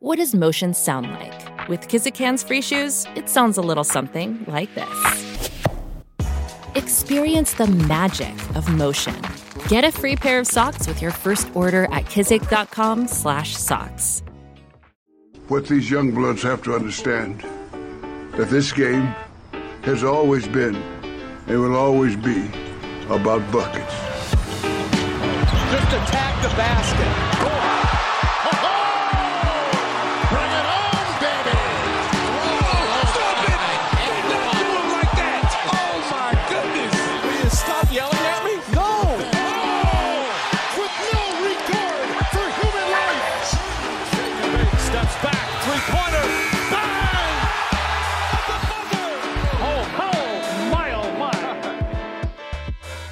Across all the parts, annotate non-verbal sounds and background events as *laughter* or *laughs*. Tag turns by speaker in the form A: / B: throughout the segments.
A: What does motion sound like? With Kizik hands free shoes, it sounds a little something like this. Experience the magic of motion. Get a free pair of socks with your first order at kizik.com/socks.
B: What these young bloods have to understand that this game has always been and will always be about buckets.
C: Just attack the basket.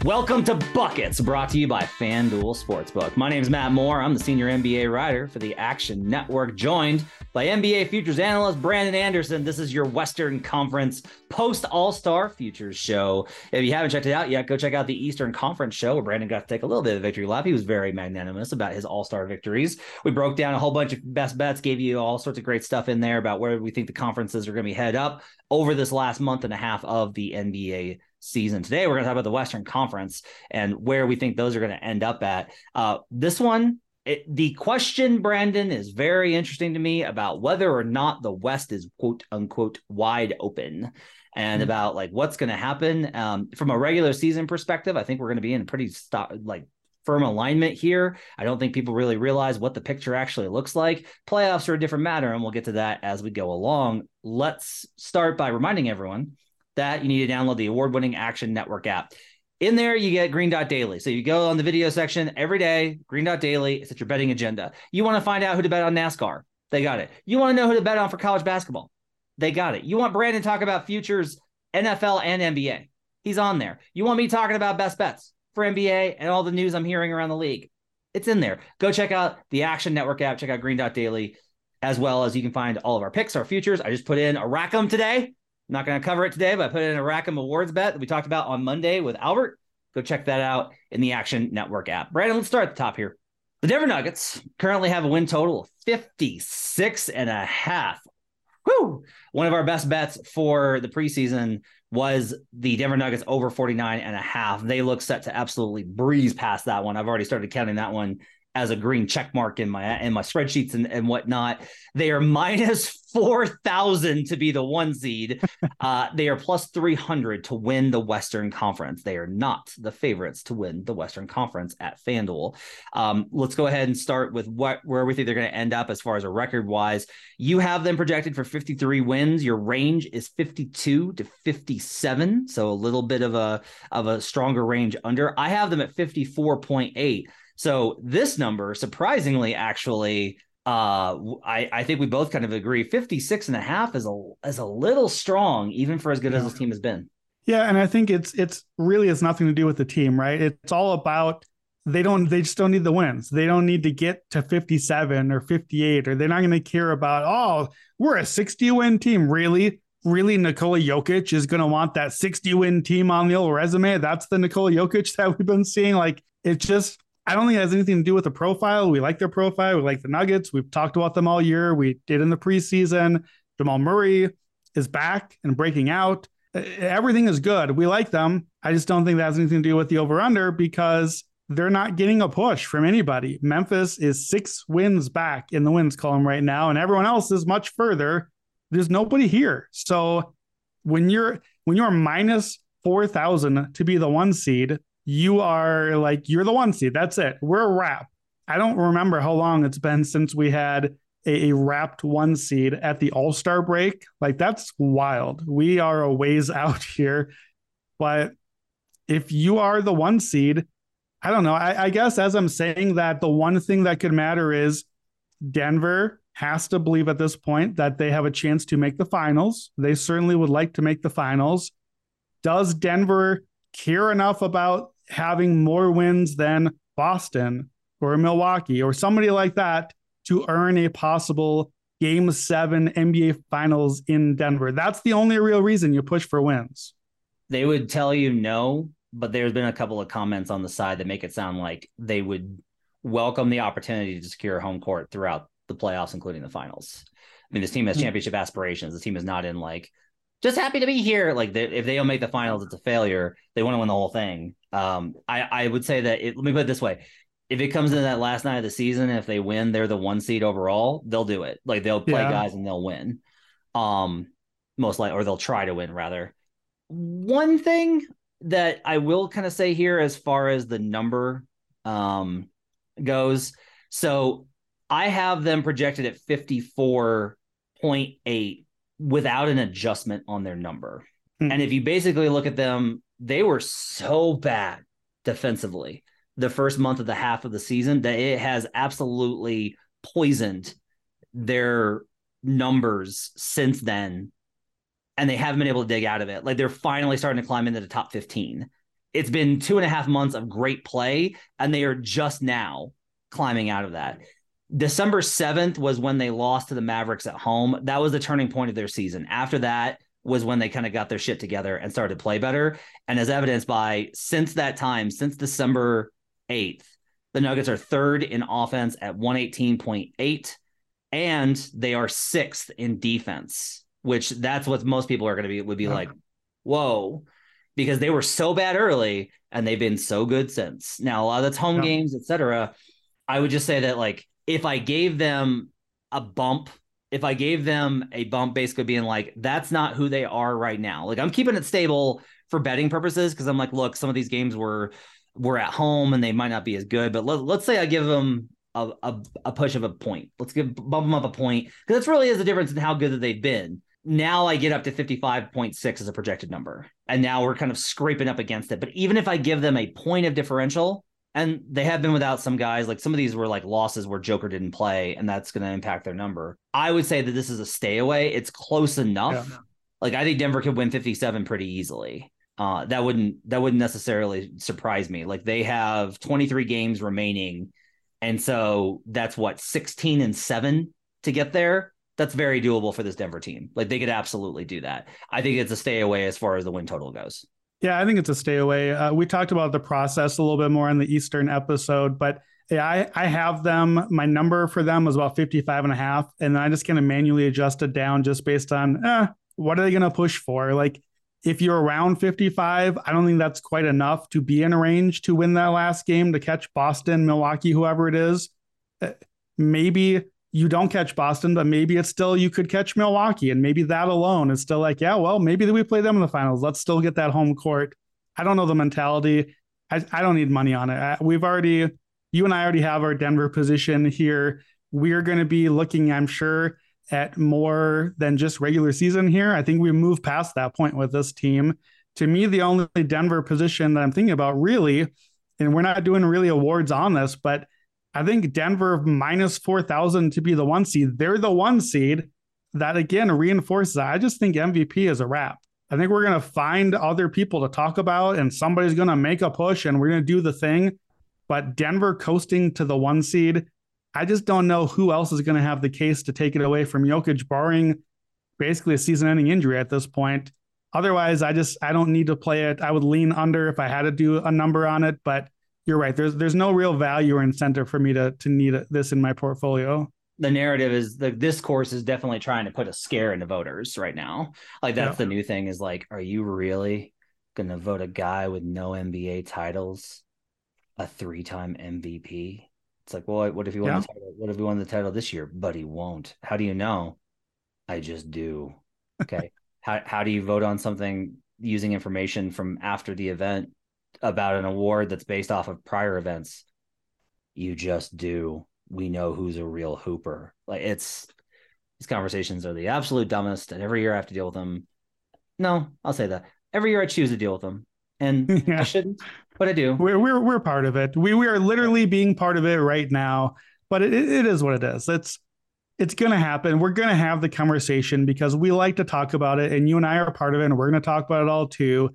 D: Welcome to Buckets, brought to you by FanDuel Sportsbook. My name is Matt Moore. I'm the senior NBA writer for the Action Network, joined by NBA futures analyst Brandon Anderson. This is your Western Conference post All Star Futures show. If you haven't checked it out yet, go check out the Eastern Conference show where Brandon got to take a little bit of victory lap. He was very magnanimous about his All Star victories. We broke down a whole bunch of best bets, gave you all sorts of great stuff in there about where we think the conferences are going to be head up over this last month and a half of the NBA season. Today, we're going to talk about the Western Conference and where we think those are going to end up at. Uh, this one, it, the question, Brandon, is very interesting to me about whether or not the West is quote unquote wide open. And
E: Mm-hmm.
D: about like what's going to happen um, from a regular season perspective, I think we're going to be in pretty stop, like firm alignment here. I don't think people really realize what the picture actually looks like. Playoffs are a different matter, and we'll get to that as we go along. Let's start by reminding everyone that you need to download the award winning Action Network app. In there, you get Green Dot Daily. So you go on the video section every day, Green Dot Daily, it's at your betting agenda. You want to find out who to bet on NASCAR? They got it. You want to know who to bet on for college basketball? They got it. You want Brandon to talk about futures, NFL and NBA? He's on there. You want me talking about best bets for NBA and all the news I'm hearing around the league? It's in there. Go check out the Action Network app. Check out Green Dot Daily, as well as you can find all of our picks, our futures. I just put in a Rackham today. I'm not going to cover it today, but I put it in a Rackham Awards bet that we talked about on Monday with Albert. Go check that out in the Action Network app. Brandon, let's start at the top here. The Denver Nuggets currently have a win total of 56 and a half. Woo! One of our best bets for the preseason was the Denver Nuggets over 49 and a half. They look set to absolutely breeze past that one. I've already started counting that one as a green check mark in my in my spreadsheets and, and whatnot. They are minus *laughs* four thousand to be the one seed. *laughs* Uh, they are plus three hundred to win the Western Conference. They are not the favorites to win the Western Conference at FanDuel. Um, let's go ahead and start with what where we think they're going to end up as far as a record wise. You have them projected for fifty three wins. Your range is fifty two to fifty seven, so a little bit of a of a stronger range under. I have them at fifty four point eight. So this number, surprisingly, actually, uh, I, I think we both kind of agree 56 and a half is a is a little strong, even for as good as this team has been.
E: Yeah, and I think it's it's really has nothing to do with the team, right? It's all about they don't they just don't need the wins. They don't need to get to 57 or 58 or they're not going to care about oh, we're a 60 win team, really? Really Nikola Jokic is going to want that 60 win team on the old resume. That's the Nikola Jokic *laughs* that we've been seeing like it's just I don't think it has anything to do with the profile. We like their profile. We like the Nuggets. We've talked about them all year. We did in the preseason. Jamal Murray is back and breaking out. Everything is good. We like them. I just don't think that has anything to do with the over under because they're not getting a push from anybody. Memphis is six wins back in the wins column right now, and everyone else is much further. There's nobody here. So when you're when you're minus four thousand to be the one seed, you are like you're the one seed. That's it. We're a wrap. I don't remember how long it's been since we had a, a wrapped one seed at the All Star break. Like that's wild. We are a ways *laughs* out here, but if you are the one seed, I don't know. I, I guess as I'm saying that, the one thing that could matter is Denver has to believe at this point that they have a chance to make the finals. They certainly would like to make the finals. Does Denver care enough about having more wins than Boston or Milwaukee or somebody like that to earn a possible game seven NBA finals in Denver? That's the only real reason you push for wins.
D: They would tell you no, but there's been a couple of comments on the side that make it sound like they would welcome the opportunity to secure home court throughout the playoffs, including the finals. I mean, this team has
E: Hmm.
D: championship aspirations. This team is not in like just happy to be here. Like they, if they don't make the finals, it's a failure. They want to win the whole thing. Um, I I would say that it, let me put it this way: if it comes in that last night of the season, if they win, they're the one seed overall. They'll do it. Like they'll play
E: Yeah.
D: guys and they'll win. Um, most likely, or they'll try to win rather. One thing that I will kind of say here, as far as the number um goes, so I have them projected at fifty four point eight without an adjustment on their number.
E: Hmm.
D: And if you basically look at them, they were so bad defensively the first month of the half of the season that it has absolutely poisoned their numbers since then. And they haven't been able to dig out of it. Like they're finally starting to climb into the top 15. It's been two and a half months of great play, and they are just now climbing out of that. December 7th was when they lost to the Mavericks at home. That was the turning point of their season. After that was when they kind of got their shit together and started to play better. And as evidenced by since that time, since December 8th, the Nuggets are third in offense at 118.8, and they are sixth in defense, which that's what most people are going to be would be
E: Yeah.
D: like, whoa, because they were so bad early and they've been so good since. Now, a lot of that's home
E: Yeah.
D: games, etc. I would just say that like if I gave them a bump, if I gave them a bump, basically being like, that's not who they are right now. Like I'm keeping it stable for betting purposes because I'm like, look, some of these games were were at home and they might not be as good. But let, let's say I give them a, a, a push of a point. Let's give bump them up a point because that's really is the difference in how good that they've been. Now I get up to 55.6 as a projected number. And now we're kind of scraping up against it. But even if I give them a point of differential, and they have been without some guys, like some of these were like losses where Joker didn't play, and that's going to impact their number. I would say that this is a stay away. It's close enough.
E: Yeah.
D: Like I think Denver could win 57 pretty easily. Uh, that wouldn't that wouldn't necessarily surprise me. Like they have 23 games remaining, and so that's what 16 and seven to get there. That's very doable for this Denver team. Like they could absolutely do that. I think it's a stay away as far as the win total goes.
E: Yeah, I think it's a stay away. Uh, we talked about the process a little bit more in the Eastern episode, but yeah, I, I have them. My number for them was about 55 and a half. And I just kind of manually adjusted down just based on eh, what are they going to push for? Like if you're around 55, I don't think that's quite enough to be in a range to win that last game to catch Boston, Milwaukee, whoever it is. Uh, Maybe you don't catch Boston, but maybe it's still you could catch Milwaukee, and maybe that alone is still like, yeah, well, maybe we play them in the finals. Let's still get that home court. I don't know the mentality. I, I don't need money on it. I- We've already, you and I already have our Denver position here. We're going to be looking, I'm sure, at more than just regular season here. I think we move past that point with this team. To me, the only Denver position that I'm thinking about really, and we're not doing really awards on this, but I think Denver minus 4,000 to be the one seed. They're the one seed. That again reinforces that. I just think MVP is a wrap. I think we're going to find other people to talk about, and somebody's going to make a push, and we're going to do the thing. But Denver coasting to the one seed, I just don't know who else is going to have the case to take it away from Jokic, barring basically a season-ending injury at this point. Otherwise, I just I don't need to play it. I would lean under if I had to do a number on it, but you're right. There's there's no real value or incentive for me to to need this in my portfolio.
D: the narrative is the this course is definitely trying to put a scare into voters right now. Like that's
E: Yeah.
D: the new thing is like, are you really gonna vote a guy with no NBA titles a three time MVP? It's like, well, what if he won
E: Yeah.
D: the title? What if he won the title this year? But he won't. How do you know? I just do. *laughs* Okay. how how do you vote on something using information from after the event about an award that's based off of prior events? You just do. We know who's a real hooper. Like it's these conversations are the absolute dumbest, and every year I have to deal with them. No, I'll say that every year I choose to deal with them, and *laughs*
E: Yeah.
D: I shouldn't, but I do.
E: We're we're we're part of it. We we are literally being part of it right now. But it, it is what it is. It's it's gonna happen. We're gonna have the conversation because we like to talk about it, and you and I are part of it, and we're gonna talk about it all too.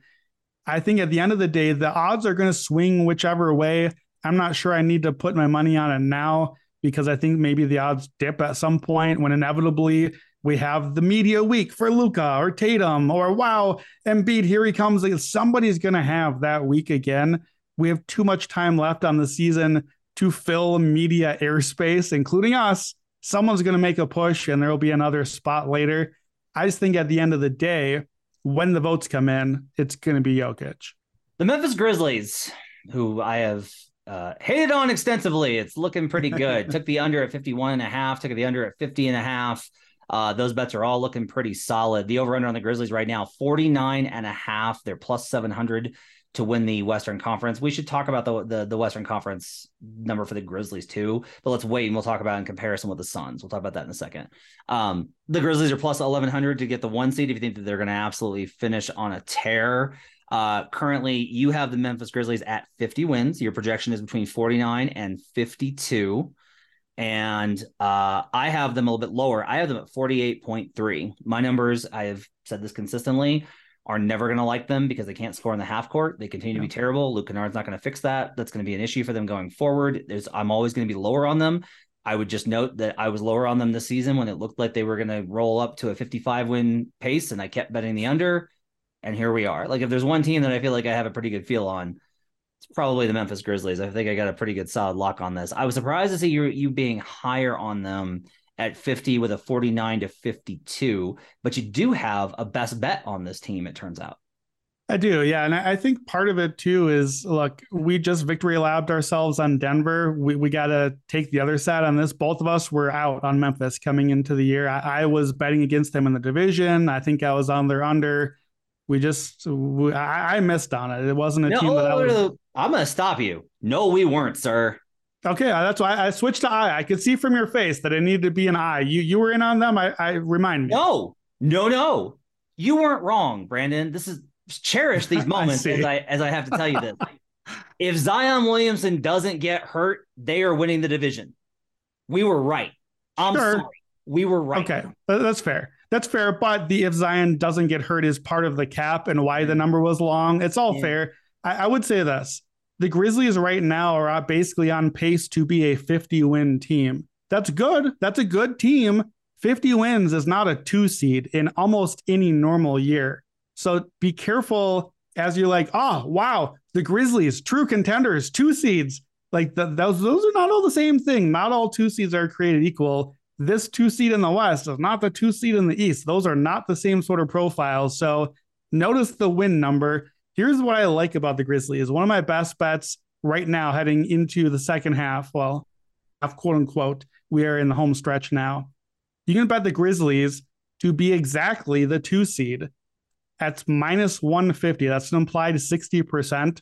E: I think at the end of the day, the odds are gonna swing whichever way. I'm not sure I need to put my money on it now because I think maybe the odds dip at some point when inevitably we have the media week for Luka or Tatum or wow, Embiid, here he comes. Like, Somebody's going to have that week again. We have too much time left on the season to fill media airspace, including us, someone's going to make a push and there will be another spot later. I just think at the end of the day, when the votes come in, it's going to be Jokic.
D: The Memphis Grizzlies, who I have uh, hated on extensively, it's looking pretty good. *laughs* took the under at 51 and a half, took the under at 50 and a half. Uh, those bets are all looking pretty solid. The over under on the Grizzlies right now, 49 and a half. They're plus 700 to win the Western Conference. We should talk about the, the, the Western Conference number for the Grizzlies too, but let's wait and we'll talk about in comparison with the Suns. We'll talk about that in a second. Um, the Grizzlies are plus 1100 to get the one seed if you think that they're going to absolutely finish on a tear. Uh, currently, you have the Memphis Grizzlies at 50 wins. Your projection is between 49 and 52. And uh, I have them a little bit lower. I have them at 48.3. My numbers, I have said this consistently, are never going to like them because they can't score in the half court. They continue to be terrible. Luke Kennard's not going to fix that. That's going to be an issue for them going forward. There's, I'm always going to be lower on them. I would just note that I was lower on them this season when it looked like they were going to roll up to a 55 win pace, and I kept betting the under. And here we are. Like, if there's one team that I feel like I have a pretty good feel on, it's probably the Memphis Grizzlies. I think I got a pretty good solid lock on this. I was surprised to see you you being higher on them at 50 with a 49 to 52, but you do have a best bet on this team, it turns out.
E: I do, yeah. And I think part of it too is look, we just victory labbed ourselves on Denver. We, we got to take the other side on this. Both of us were out on Memphis coming into the year. I, I was betting against them in the division. I think I was on their under. We just, we, I, I, missed on it. It wasn't a no, team that I was.
D: I'm going to stop you. No, we weren't, sir.
E: Okay, uh, that's why I switched to I. I could see from your face that it needed to be an I. You you were in on them. I, I remind me.
D: No, no, no. You weren't wrong, Brandon. This is cherish these *laughs* moments I as I as I have to tell you this. if Zion Williamson doesn't get hurt, they are winning the division. We were right. I'm sure. sorry. We were right.
E: Okay, that's fair. That's fair. But the if Zion doesn't get hurt is part of the cap and why the number was long. It's all yeah. fair. I, I would say this the Grizzlies right now are basically on pace to be a 50 win team. That's good. That's a good team. 50 wins is not a two seed in almost any normal year. So be careful as you're like, oh, wow, the Grizzlies, true contenders, two seeds. Like the, those, those are not all the same thing. Not all two seeds are created equal. This two seed in the West is not the two seed in the East. Those are not the same sort of profiles. So notice the win number here's what I like about the Grizzlies. One of my best bets right now heading into the second half. Well, quote unquote, we are in the home stretch now. You can bet the Grizzlies to be exactly the two seed. That's minus 150. That's an implied 60%.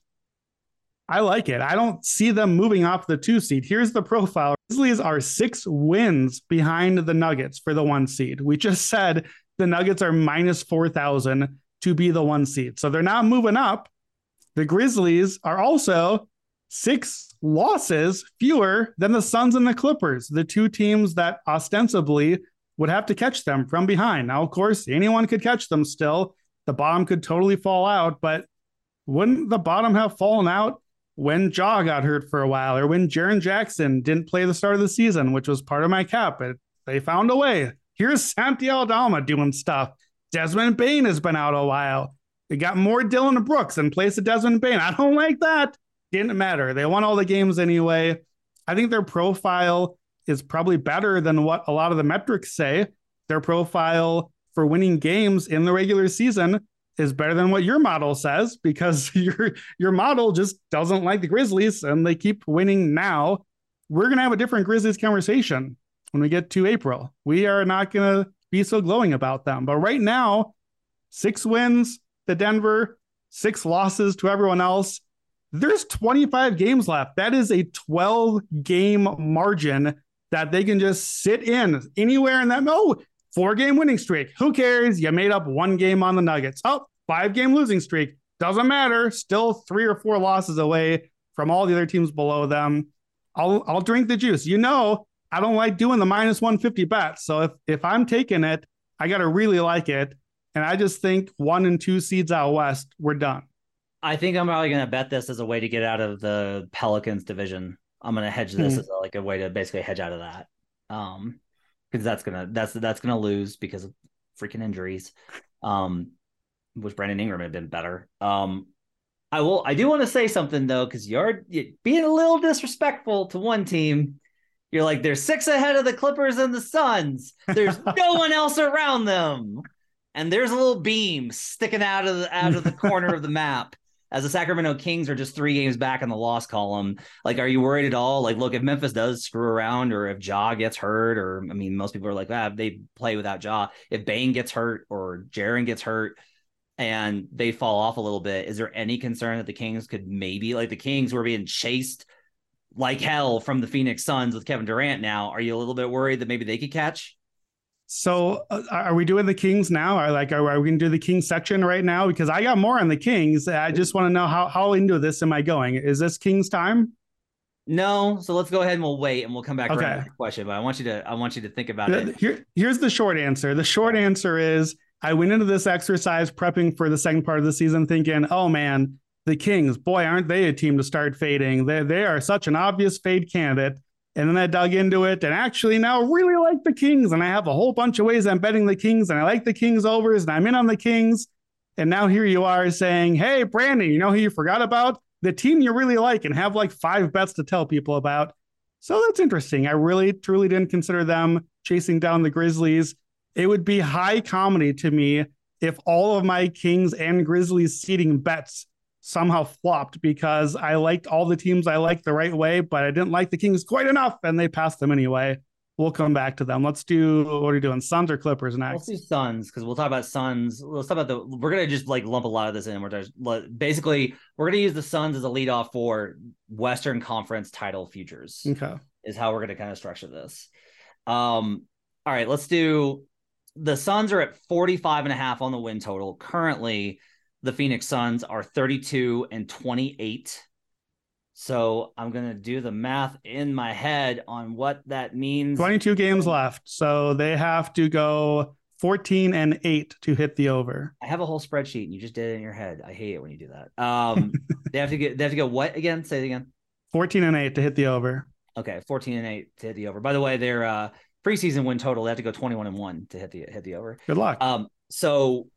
E: I like it. I don't see them moving off the two seed. Here's the profile Grizzlies are six wins behind the Nuggets for the one seed. We just said the Nuggets are minus 4,000 to be the one seed. So they're not moving up. The Grizzlies are also six losses fewer than the Suns and the Clippers, the two teams that ostensibly would have to catch them from behind. Now, of course, anyone could catch them still. The bottom could totally fall out, but wouldn't the bottom have fallen out when Ja got hurt for a while or when Jaren Jackson didn't play the start of the season, which was part of my cap? It, they found a way. Here's Santi Aldama doing stuff. Desmond Bane has been out a while. They got more Dillon Brooks in place of Desmond Bane. I don't like that. Didn't matter. They won all the games anyway. I think their profile is probably better than what a lot of the metrics say. Their profile for winning games in the regular season is better than what your model says because *laughs* your your model just doesn't like the Grizzlies and they keep winning now. We're to have a different Grizzlies conversation when we get to April. We are not to be so glowing about them. But right now, six wins to Denver, six losses to everyone else. There's 25 games left. That is a 12 game margin that they can just sit in anywhere in that. Oh, no, four game winning streak. Who cares? You made up one game on the Nuggets. Oh, five game losing streak. Doesn't matter. Still three or four losses away from all the other teams below them. I'll I'll drink the juice. You know, I don't like doing the minus 150 bets. So if if I'm taking it, I got to really like it. And I just think one and two seeds out west, we're done.
D: I think I'm probably going to bet this as a way to get out of the Pelicans division. I'm going to hedge this mm-hmm. as a, like a way to basically hedge out of that. Um, because that's gonna that's that's gonna lose because of freaking injuries. Um, which Brandon Ingram had been better. Um, I will. I do want to say something though, because you're being a little disrespectful to one team You're like, there's six ahead of the Clippers and the Suns. There's *laughs* no one else around them. And there's a little beam sticking out of the out of the corner of the map. As the Sacramento Kings are just three games back in the loss column. Like, are you worried at all? Like, look, if Memphis does screw around or if Ja gets hurt, or I mean, most people are like, ah, they play without Ja. If Bane gets hurt or Jaren gets hurt, and they fall off a little bit, is there any concern that the Kings could maybe like the Kings were being chased like hell from the Phoenix Suns with Kevin Durant now? Are you a little bit worried that maybe they could catch?
E: So uh, are we doing the Kings now? Are like are, are we going to do the Kings section right now? Because I got more on the Kings. I just want to know how how into this am I going? Is this Kings time?
D: No, so let's go ahead and we'll wait and we'll come back
E: Okay.
D: to the question. But I want you to I want you to think about it.
E: Here, here's the short answer. The short answer is I went into this exercise prepping for the second part of the season thinking, oh man, the Kings, boy, aren't they a team to start fading? They, they are such an obvious fade candidate. And then I dug into it and actually now really like the Kings. And I have a whole bunch of ways I'm betting the Kings and I like the Kings overs and I'm in on the Kings. And now here you are saying, hey, Brandon, you know who you forgot about? The team you really like and have like five bets to tell people about. So that's interesting. I really, truly didn't consider them chasing down the Grizzlies. It would be high comedy to me if all of my Kings and Grizzlies seeding bets somehow flopped because I liked all the teams I liked the right way, but I didn't like the Kings quite enough and they passed them anyway. We'll come back to them. Let's do what are you doing? Suns or Clippers next?
D: Let's do Suns because we'll talk about Suns. Let's talk about the. We're gonna just like lump a lot of this in. We're just basically we're gonna use the Suns as a lead off for Western Conference title futures.
E: Okay.
D: is how we're going to kind of structure this. Um, all right, let's do the Suns are at 45 and a half on the win total. Currently, the Phoenix Suns are 32 and 28. So I'm going to do the math in my head on what that means.
E: 22 games left. So they have to go 14 and 8 to hit the over.
D: I have a whole spreadsheet and you just did it in your head. I hate it when you do that. Um, *laughs* they have to get, they have to go what again? Say it again.
E: 14 and 8 to hit the over.
D: Okay, 14 and 8 to hit the over. By the way, their uh preseason win total, they have to go 21 and 1 to hit the hit the over.
E: Good luck.
D: Um, so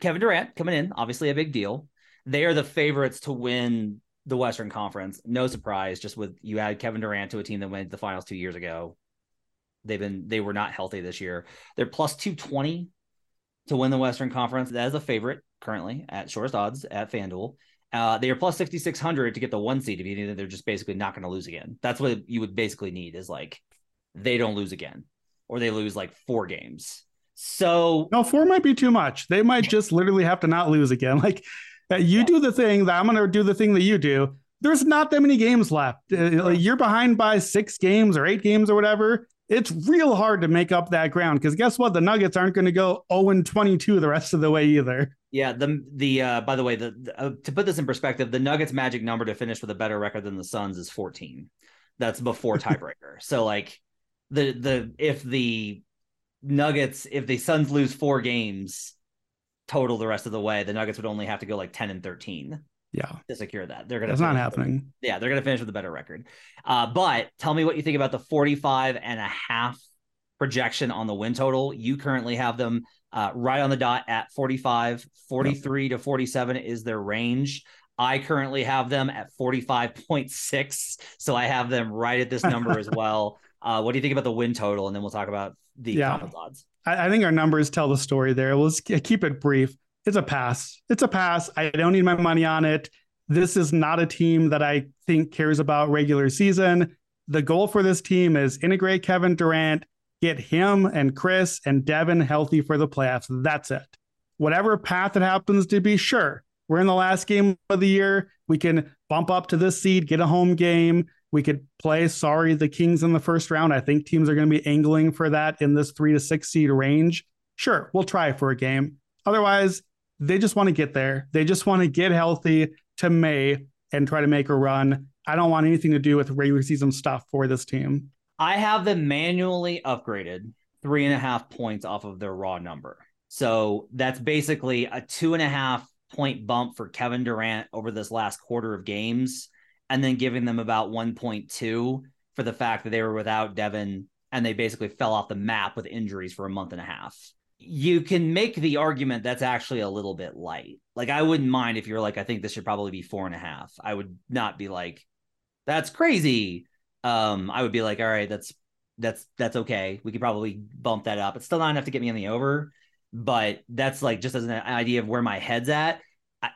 D: Kevin Durant coming in, obviously a big deal. They are the favorites to win the Western Conference. No surprise, just with you add Kevin Durant to a team that went to the finals two years ago. They've been they were not healthy this year. They're plus 220 to win the Western Conference. That is a favorite currently at shortest odds at FanDuel. Uh, they are plus 6,600 to get the one seed if you think that they're just basically not going to lose again. That's what you would basically need is like they don't lose again or they lose like four games. So
E: No, four might be too much. They might just literally have to not lose again. *laughs* Like uh, you do the thing that I'm going to do the thing that you do. There's not that many games left. Uh, like, you're behind by six games or eight games or whatever. It's real hard to make up that ground because guess what? The Nuggets aren't going to go 0 and 22 the rest of the way either.
D: Yeah, the the uh by the way, the, the uh, to put this in perspective, the Nuggets magic number to finish with a better record than the Suns is 14. That's before *laughs* tiebreaker. so like the the if the Nuggets if the Suns lose 4 games total the rest of the way, the Nuggets would only have to go like 10 and 13
E: Yeah,
D: to secure that. They're going to
E: that's not happening.
D: Yeah, they're going to finish with a better record. Uh, but tell me what you think about the 45 and a half projection on the win total. You currently have them uh, right on the dot at 45, 43 to 47 is their range. I currently have them at 45.6. So I have them right at this number as *laughs* well. Uh, what do you think about the win total? And then we'll talk about the
E: Yeah.
D: odds.
E: I, I think our numbers tell the story there. Let's keep it brief. It's a pass. It's a pass. I don't need my money on it. This is not a team that I think cares about regular season. The goal for this team is integrate Kevin Durant, get him and Chris and Devin healthy for the playoffs. That's it. Whatever path it happens to be, sure. We're in the last game of the year. We can bump up to this seed, get a home game. We could play, sorry, the Kings in the first round. I think teams are going to be angling for that in this three to six seed range. Sure, we'll try for a game. Otherwise, they just want to get there. They just want to get healthy to May and try to make a run. I don't want anything to do with regular season stuff for this team.
D: I have them manually upgraded three and a half points off of their raw number. So that's basically a two and a half point bump for Kevin Durant over this last quarter of games, and then giving them about 1.2 for the fact that they were without Devin and they basically fell off the map with injuries for a month and a half. You can make the argument that's actually a little bit light. Like, I wouldn't mind if you're like, I think this should probably be four and a half. I would not be like, that's crazy um, I would be like, all right, that's that's that's okay. We could probably bump that up. It's still not enough to get me on the over, but that's like just as an idea of where my head's at. I,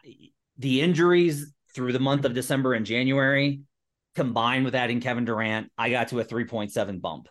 D: the injuries through the month of December and January, combined with adding Kevin Durant, I got to a 3.7 bump.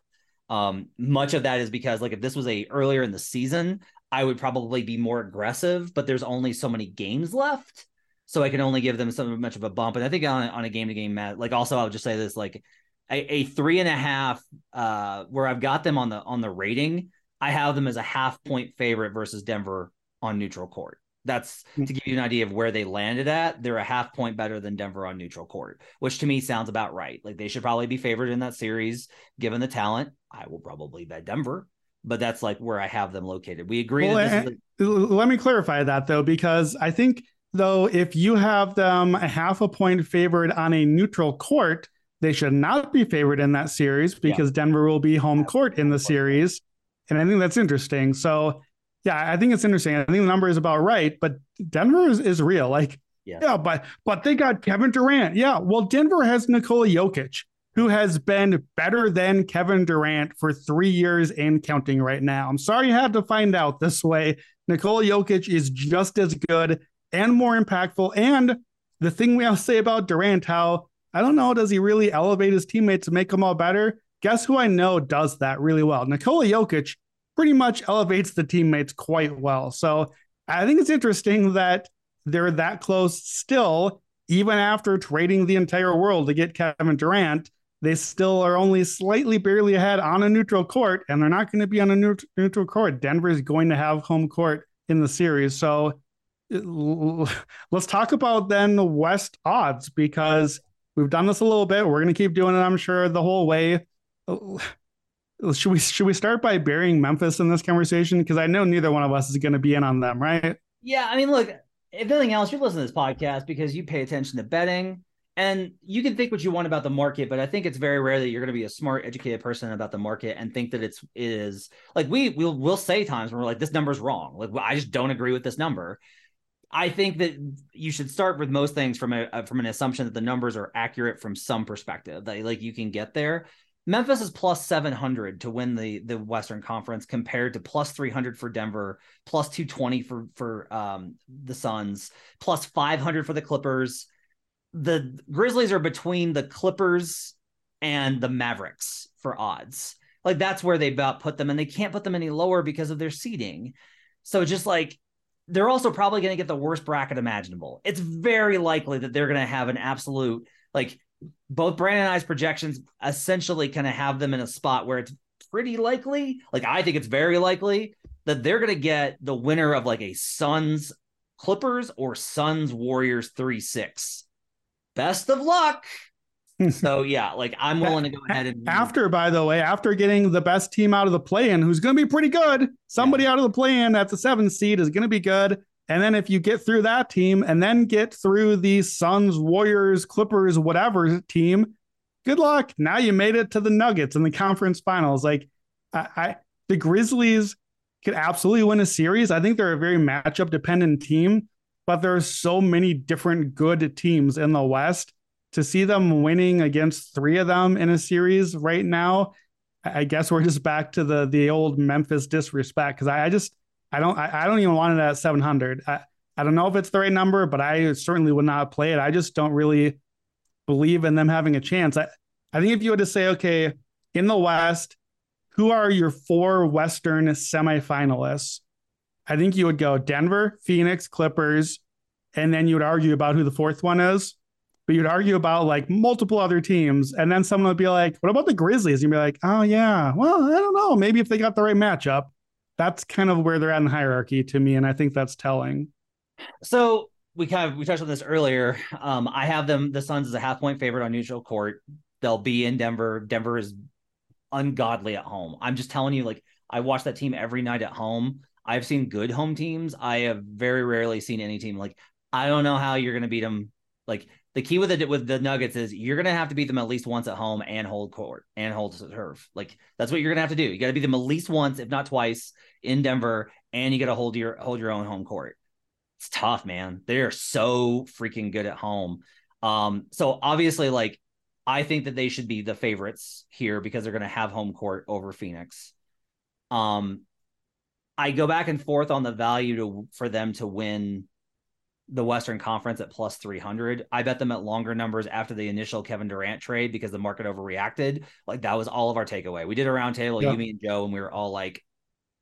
D: Um, much of that is because like if this was a earlier in the season, I would probably be more aggressive, but there's only so many games left. So I can only give them so much of a bump. And I think on, on a game to game match, like also I'll just say this, like a, a three and a half, uh, where I've got them on the on the rating, I have them as a half point favorite versus Denver on neutral court. That's
E: Hmm.
D: to give you an idea of where they landed at. They're a half point better than Denver on neutral court, which to me sounds about right. Like they should probably be favored in that series given the talent. I will probably bet Denver, but that's like where I have them located. We agree
E: Well,
D: that this
E: and-
D: a-
E: Let me clarify that though, because I think though if you have them a half a point favored on a neutral court, they should not be favored in that series because Denver will be home court in the series, and I think that's interesting. So, yeah, I think it's interesting. I think the number is about right, but Denver is, is real. Like,
D: Yeah.
E: yeah, but but they got Kevin Durant. Yeah, well, Denver has Nikola Jokic, who has been better than Kevin Durant for three years and counting right now. I'm sorry you had to find out this way. Nikola Jokic is just as good and more impactful. And the thing we all say about Durant, how I don't know, does he really elevate his teammates to make them all better? Guess who I know does that really well? Nikola Jokic pretty much elevates the teammates quite well. So I think it's interesting that they're that close still, even after trading the entire world to get Kevin Durant. They still are only slightly barely ahead on a neutral court, and they're not going to be on a neut- neutral court. Denver is going to have home court in the series. So let's talk about then the West odds because we've done this a little bit. We're going to keep doing it, I'm sure, the whole way. Should we should we start by burying Memphis in this conversation? Because I know neither one of us is going to be in on them, right?
D: Yeah, I mean, look, if nothing else, you're listening to this podcast because you pay attention to betting. And you can think what you want about the market, but I think it's very rare that you're going to be a smart, educated person about the market and think that it's it is like we will we'll say times when we're like this number's wrong. Like I just don't agree with this number. I think that you should start with most things from a from an assumption that the numbers are accurate from some perspective. That like you can get there. Memphis is plus 700 to win the the Western Conference compared to plus 300 for Denver, plus 220 for for um, the Suns, plus 500 for the Clippers. The Grizzlies are between the Clippers and the Mavericks for odds. Like that's where they about put them, and they can't put them any lower because of their seeding. So just like they're also probably going to get the worst bracket imaginable. It's very likely that they're going to have an absolute like both Brandon and I's projections essentially kind of have them in a spot where it's pretty likely, like I think it's very likely that they're going to get the winner of like a Suns Clippers or Suns Warriors 3 6. Best of luck. *laughs* so, yeah, like I'm willing to go ahead and
E: After, by the way, after getting the best team out of the play-in, who's going to be pretty good, somebody out of the play-in at the seventh seed is going to be good. And then if you get through that team and then get through the Suns, Warriors, Clippers, whatever team, good luck. Now you made it to the Nuggets in the conference finals. Like I, I the Grizzlies could absolutely win a series. I think they're a very matchup dependent team, but there are so many different good teams in the West. To see them winning against three of them in a series right now, I guess we're just back to the the old Memphis disrespect because I, I just I don't I, I don't even want it at 700. I, I don't know if it's the right number, but I certainly would not play it. I just don't really believe in them having a chance. I, I think if you were to say, okay, in the West, who are your four Western semifinalists? I think you would go Denver, Phoenix, Clippers, and then you would argue about who the fourth one is. But you'd argue about like multiple other teams, and then someone would be like, "What about the Grizzlies?" You'd be like, "Oh yeah, well, I don't know. Maybe if they got the right matchup." That's kind of where they're at in the hierarchy to me, and I think that's telling.
D: So we kind of we touched on this earlier. Um, I have them the Suns as a half point favorite on neutral court. They'll be in Denver. Denver is ungodly at home. I'm just telling you, like I watch that team every night at home. I've seen good home teams. I have very rarely seen any team like I don't know how you're going to beat them. Like the key with it with the Nuggets is you're to have to beat them at least once at home and hold court and hold serve. Like that's what you're to have to do. You got to beat them at least once, if not twice, in Denver, and you got to hold your hold your own home court. It's tough, man. They are so freaking good at home. Um, so obviously, like I think that they should be the favorites here because they're to have home court over Phoenix. Um, I go back and forth on the value to for them to win the Western Conference at plus 300. I bet them at longer numbers after the initial Kevin Durant trade because the market overreacted. Like that was all of our takeaway. We did a roundtable,
E: Yeah.
D: you, me, and Joe, and we were all like,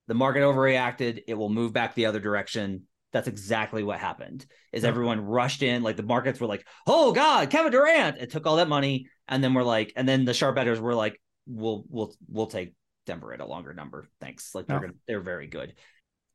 D: the market overreacted. It will move back the other direction. That's exactly what happened. Is
E: Yeah.
D: everyone rushed in? Like the markets were like, "Oh God, Kevin Durant!" It took all that money, and then we're like, and then the sharp bettors were like, "We'll we'll we'll take Denver at a longer number. Thanks. Like they're
E: Yeah.
D: gonna, they're very good.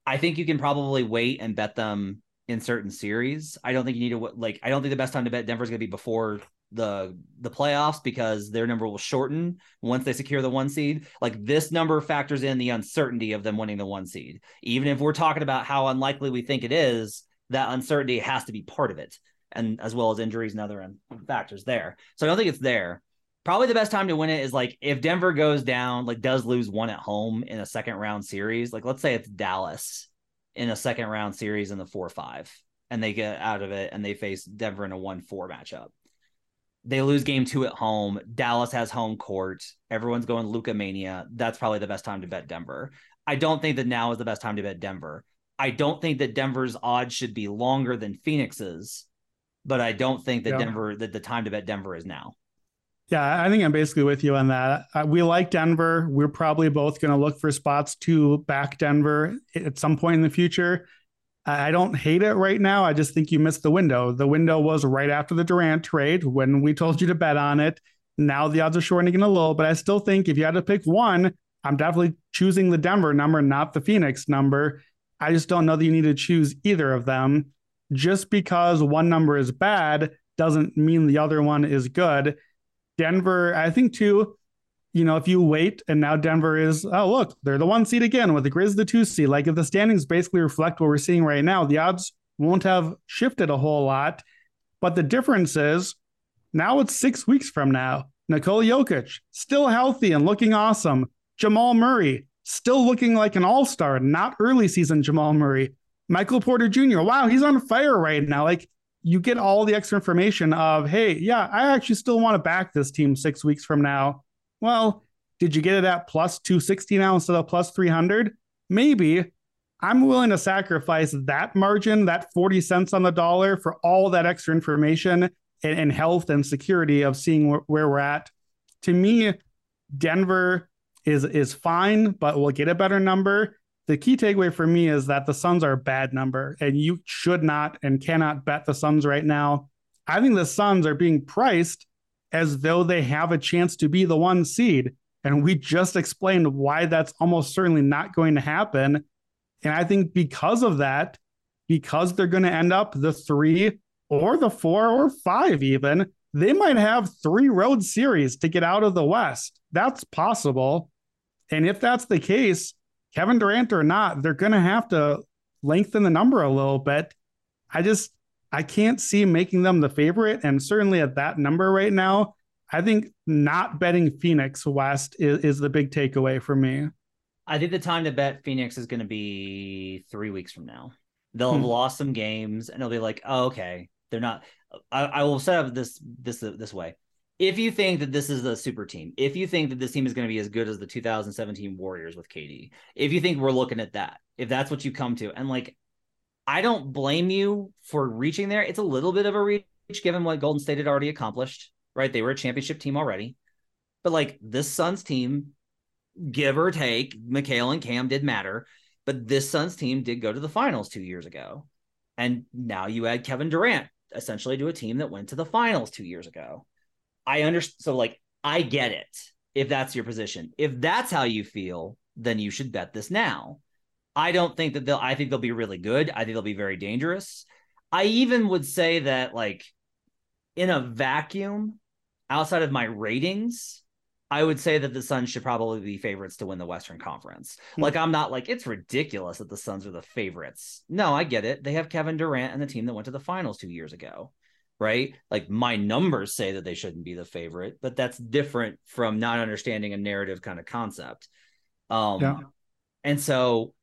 D: I think you can probably wait and bet them in certain series. I don't think you need to like. I don't think the best time to bet Denver's gonna be before the the playoffs because their number will shorten once they secure the one seed. Like this number factors in the uncertainty of them winning the one seed. Even if we're talking about how unlikely we think it is, that uncertainty has to be part of it, and as well as injuries and other um, factors there. So I don't think it's there. Probably the best time to win it is like if Denver goes down, like does lose one at home in a second round series. Like let's say it's Dallas in a second round series in the four five, and they get out of it and they face Denver in a one four matchup. They lose game two at home. Dallas has home court. Everyone's going Luka Mania. That's probably the best time to bet Denver. I don't think that now is the best time to bet Denver. I don't think that Denver's odds should be longer than Phoenix's, but I don't think that
E: Yeah.
D: Denver that the time to bet Denver is now.
E: Yeah, I think I'm basically with you on that. Uh, we like Denver. We're probably both going to look for spots to back Denver at some point in the future. I I don't hate it right now. I just think you missed the window. The window was right after the Durant trade when we told you to bet on it. Now the odds are shortening a little, but I still think if you had to pick one, I'm definitely choosing the Denver number, not the Phoenix number. I just don't know that you need to choose either of them. Just because one number is bad doesn't mean the other one is good. Denver, I think too, you know, if you wait and now Denver is, oh, look, they're the one seed again with the Grizz the two seed. Like if the standings basically reflect what we're seeing right now, the odds won't have shifted a whole lot. But the difference is now it's six weeks from now. Nikola Jokic, still healthy and looking awesome. Jamal Murray, still looking like an all star, not early season Jamal Murray. Michael Porter Jr., wow, he's on fire right now. Like you get all the extra information of, hey, yeah, I actually still want to back this team six weeks from now. Well, did you get it at plus 260 now instead of plus 300? Maybe. I'm willing to sacrifice that margin, that 40 cents on the dollar for all that extra information and, and health and security of seeing wh- where we're at. To me, Denver is is fine, but we'll get a better number. The key takeaway for me is that the Suns are a bad number, and you should not and cannot bet the Suns right now. I think the Suns are being priced as though they have a chance to be the one seed. And we just explained why that's almost certainly not going to happen. And I think because of that, because they're going to end up the three or the four or five, even, they might have three road series to get out of the West. That's possible. And if that's the case, Kevin Durant or not, they're going to have to lengthen the number a little bit. I just, I can't see making them the favorite. And certainly at that number right now, I think not betting Phoenix West is, is the big takeaway for me.
D: I think the time to bet Phoenix is going to be three weeks from now. They'll have
E: Hmm.
D: lost some games, and they'll be like, "Oh, okay, they're not." I, I will set up this this this way. If you think that this is a super team, if you think that this team is going to be as good as the 2017 Warriors with KD, if you think we're looking at that, if that's what you come to, and like, I don't blame you for reaching there. It's a little bit of a reach given what Golden State had already accomplished, right? They were a championship team already, but like this Suns team give or take, Mikal and Cam did matter, but this Suns team did go to the finals two years ago. And now you add Kevin Durant essentially to a team that went to the finals two years ago. I understand. So, like, I get it if that's your position. If that's how you feel, then you should bet this now. I don't think that they'll, I think they'll be really good. I think they'll be very dangerous. I even would say that, like, in a vacuum, outside of my ratings, I would say that the Suns should probably be favorites to win the Western Conference.
E: Hmm.
D: Like, I'm not like, it's ridiculous that the Suns are the favorites. No, I get it. They have Kevin Durant and the team that went to the finals two years ago, right? Like, my numbers say that they shouldn't be the favorite, but that's different from not understanding a narrative kind of concept. Um,
E: Yeah.
D: And so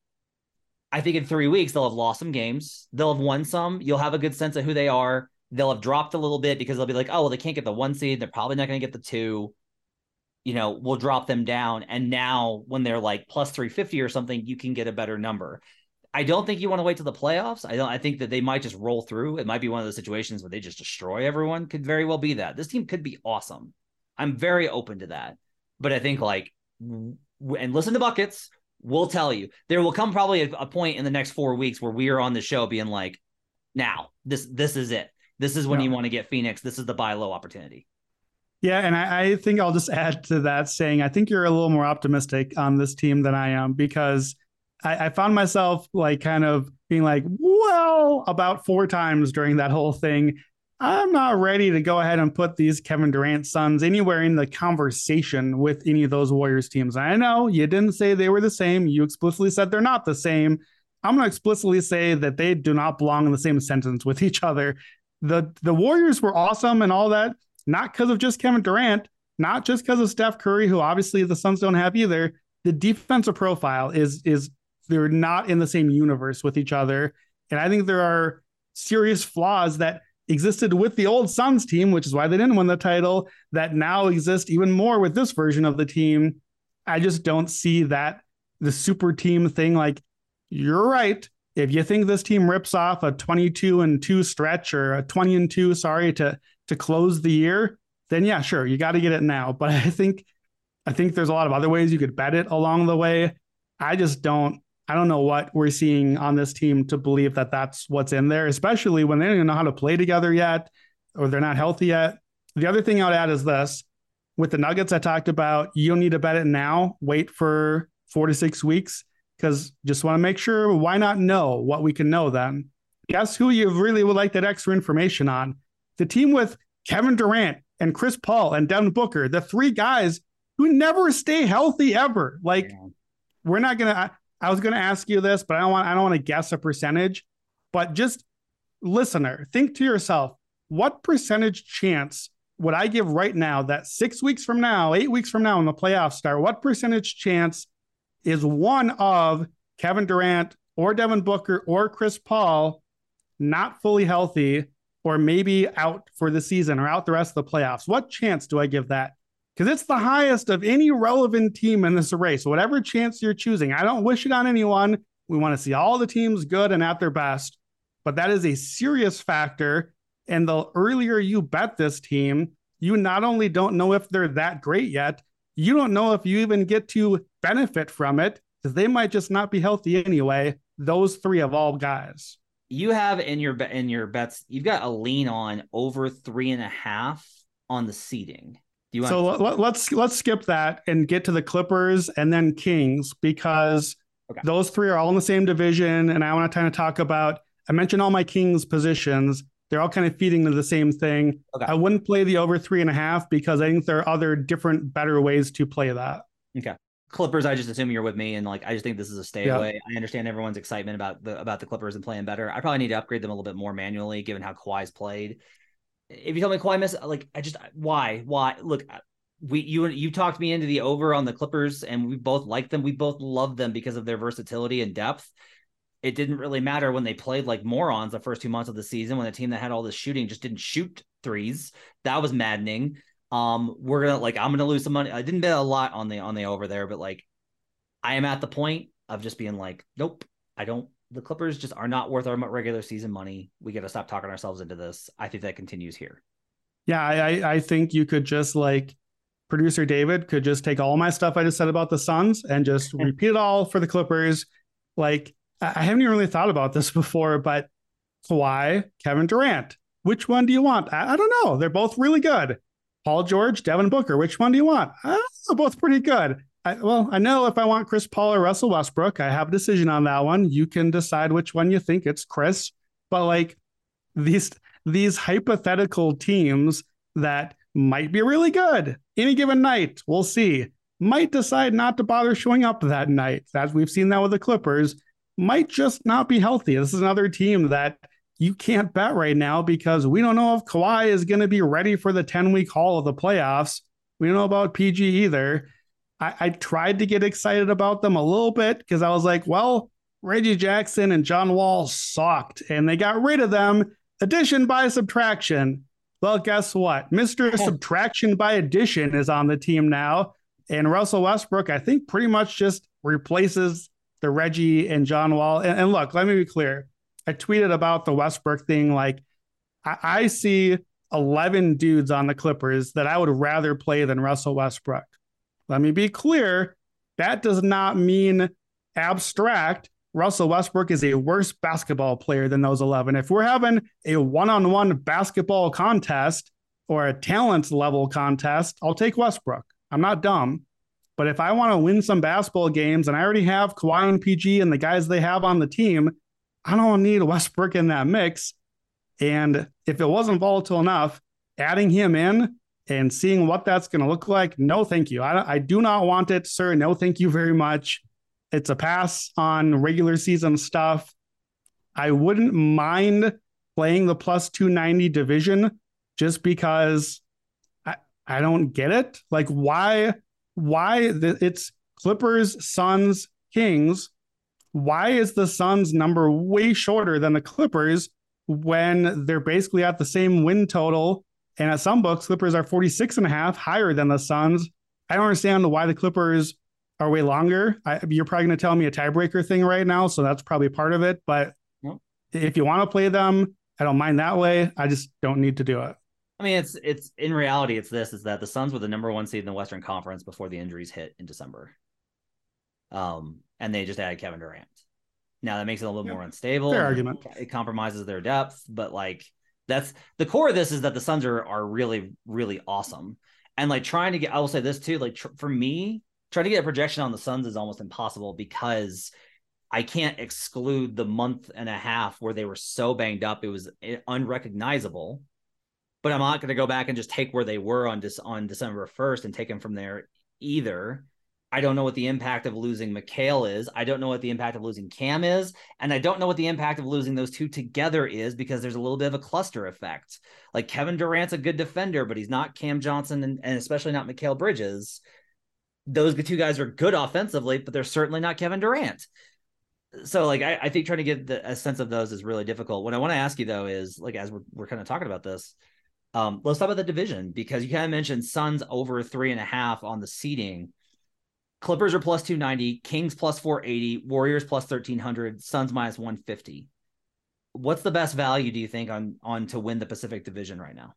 D: I think in three weeks, they'll have lost some games, they'll have won some. You'll have a good sense of who they are. they'll have dropped a little bit because they'll be like, oh, well, they can't get the one seed. They're probably not going to get the two. You know, we'll drop them down. And now when they're like plus 350 or something, you can get a better number. I don't think you want to wait till the playoffs. I don't. I think that they might just roll through. It might be one of those situations where they just destroy everyone. Could very well be that. This team could be awesome. I'm very open to that. But I think like, and listen to buckets. We'll tell you there will come probably a, a point in the next four weeks where we are on the show being like, now this this is it. This is when you want to get Phoenix. This is the buy low opportunity.
E: Yeah, and I, I, think I'll just add to that saying I think you're a little more optimistic on this team than I am because I, I found myself like kind of being like, well, about four times during that whole thing. I'm not ready to go ahead and put these Kevin Durant Suns anywhere in the conversation with any of those Warriors teams. I know you didn't say they were the same. You explicitly said they're not the same. I'm going to explicitly say that they do not belong in the same sentence with each other. The the Warriors were awesome and all that, not because of just Kevin Durant, not just because of Steph Curry, who obviously the Suns don't have either. The defensive profile is is they're not in the same universe with each other. And I think there are serious flaws that existed with the old Suns team, which is why they didn't win the title, that now exist even more with this version of the team. I just don't see that the super team thing. Like, you're right. If you think this team rips off a 22 and 2 stretch or a 20 and 2, sorry, to to close the year, then yeah, sure, you got to get it now. But *laughs* I think I think there's a lot of other ways you could bet it along the way. I just don't I don't know what we're seeing on this team to believe that that's what's in there, especially when they don't even know how to play together yet or they're not healthy yet. The other thing I would add is this with the Nuggets I talked about, you don't need to bet it now. Wait for four to six weeks because just want to make sure why not know what we can know then. Guess who you really would like that extra information on? The team with Kevin Durant and Chris Paul and Devin Booker, the three guys who never stay healthy ever. Like, yeah. we're not going to, I was going to ask you this, but I don't want I don't want to guess a percentage. But just listener, think to yourself, what percentage chance would I give right now that six weeks from now, eight weeks from now, when the playoffs start, what percentage chance is one of Kevin Durant or Devin Booker or Chris Paul not fully healthy or maybe out for the season or out the rest of the playoffs? What chance do I give that? Because it's the highest of any relevant team in this race. Whatever chance you're choosing, I don't wish it on anyone. We want to see all the teams good and at their best, but that is a serious factor. And the earlier you bet this team, you not only don't know if they're that great yet, you don't know if you even get to benefit from it because they might just not be healthy anyway. Those three of all guys.
D: You have in your in your bets, you've got a lean on over three and a half on the seating
E: you so let, let's let's skip that and get to the Clippers and then Kings because okay. those three are all in the same division, and I want to kind of talk about. I mentioned all my Kings positions. They're all kind of feeding to the same thing. Okay. I wouldn't play the over three and a half because I think there are other different, better ways to play that.
D: Okay. Clippers, I just assume you're with me, and like I just think this is a stay yeah. away. I understand everyone's excitement about the about the Clippers and playing better. I probably need to upgrade them a little bit more manually, given how Kawhi's played if you tell me Kawhi miss, like I just why why look we you you talked me into the over on the Clippers and we both liked them. We both loved them because of their versatility and depth. It didn't really matter when they played like morons the first two months of the season when the team that had all this shooting just didn't shoot threes. That was maddening. Um, we're gonna like I'm gonna lose some money. I didn't bet a lot on the on the over there, but like I am at the point of just being like, nope, I don't the Clippers just are not worth our regular season money. We got to stop talking ourselves into this. I think that continues here.
E: Yeah, I, I think you could just like producer David could just take all my stuff I just said about the Suns and just *laughs* repeat it all for the Clippers. Like I haven't even really thought about this *laughs* before, but Kawhi, Kevin Durant, which one do you want? I, I don't know. They're both really good. Paul George, Devin Booker, which one do you want? Uh, they're both pretty good. I, well, I know if I want Chris Paul or Russell Westbrook, I have a decision on that one. You can decide which one you think it's Chris. But like these these hypothetical teams that might be really good any given night, we'll see. Might decide not to bother showing up that night, as we've seen that with the Clippers. Might just not be healthy. This is another team that you can't bet right now because we don't know if Kawhi is going to be ready for the 10 week haul of the playoffs. We don't know about PG either. I, I tried to get excited about them a little bit because I was like, well, Reggie Jackson and John Wall sucked and they got rid of them. addition by subtraction. Well, guess what? Mr. *laughs* subtraction by addition is on the team now. And Russell Westbrook, I think, pretty much just replaces the Reggie and John Wall. And, and look, let me be clear. I tweeted about the Westbrook thing. Like, I, I see 11 dudes on the Clippers that I would rather play than Russell Westbrook. Let me be clear. That does not mean abstract. Russell Westbrook is a worse basketball player than those 11. If we're having a one on one basketball contest or a talent level contest, I'll take Westbrook. I'm not dumb. But if I want to win some basketball games and I already have Kawhi and PG and the guys they have on the team, I don't need Westbrook in that mix. And if it wasn't volatile enough, adding him in and seeing what that's going to look like, no, thank you. I, I do not want it, sir. No, thank you very much. It's a pass on regular season stuff. I wouldn't mind playing the plus 290 division just because I, I don't get it. Like, why? Why it's Clippers, Suns, Kings. Why is the Suns number way shorter than the Clippers when they're basically at the same win total? And at some books, Clippers are 46 and a half higher than the Suns. I don't understand why the Clippers are way longer. I, you're probably going to tell me a tiebreaker thing right now, so that's probably part of it. But yep. if you want to play them, I don't mind that way. I just don't need to do it.
D: I mean, it's it's in reality, it's this: is that the Suns were the number one seed in the Western Conference before the injuries hit in December. Um, and they just added Kevin Durant. Now that makes it a little yep. more unstable.
E: Fair argument.
D: It compromises their depth, but like that's the core of this is that the Suns are are really really awesome. And like trying to get, I will say this too, like tr- for me, trying to get a projection on the Suns is almost impossible because I can't exclude the month and a half where they were so banged up it was eh, unrecognizable. But I'm not going to go back and just take where they were on this on December 1st and take them from there either. I don't know what the impact of losing Mikal is. I don't know what the impact of losing Cam is. And I don't know what the impact of losing those two together is because there's a little bit of a cluster effect. Like Kevin Durant's a good defender, but he's not Cam Johnson and, and especially not Mikal Bridges those two guys are good offensively, but they're certainly not Kevin Durant. So, like, I, I think trying to get the, a sense of those is really difficult. What I want to ask you though is, like, as we're, we're kind of talking about this, um, let's talk about the division because you kind of mentioned Suns over three and a half on the seating. Clippers are plus 290, Kings plus 480, Warriors plus 1300, Suns minus 150. What's the best value do you think on on to win the Pacific Division right now?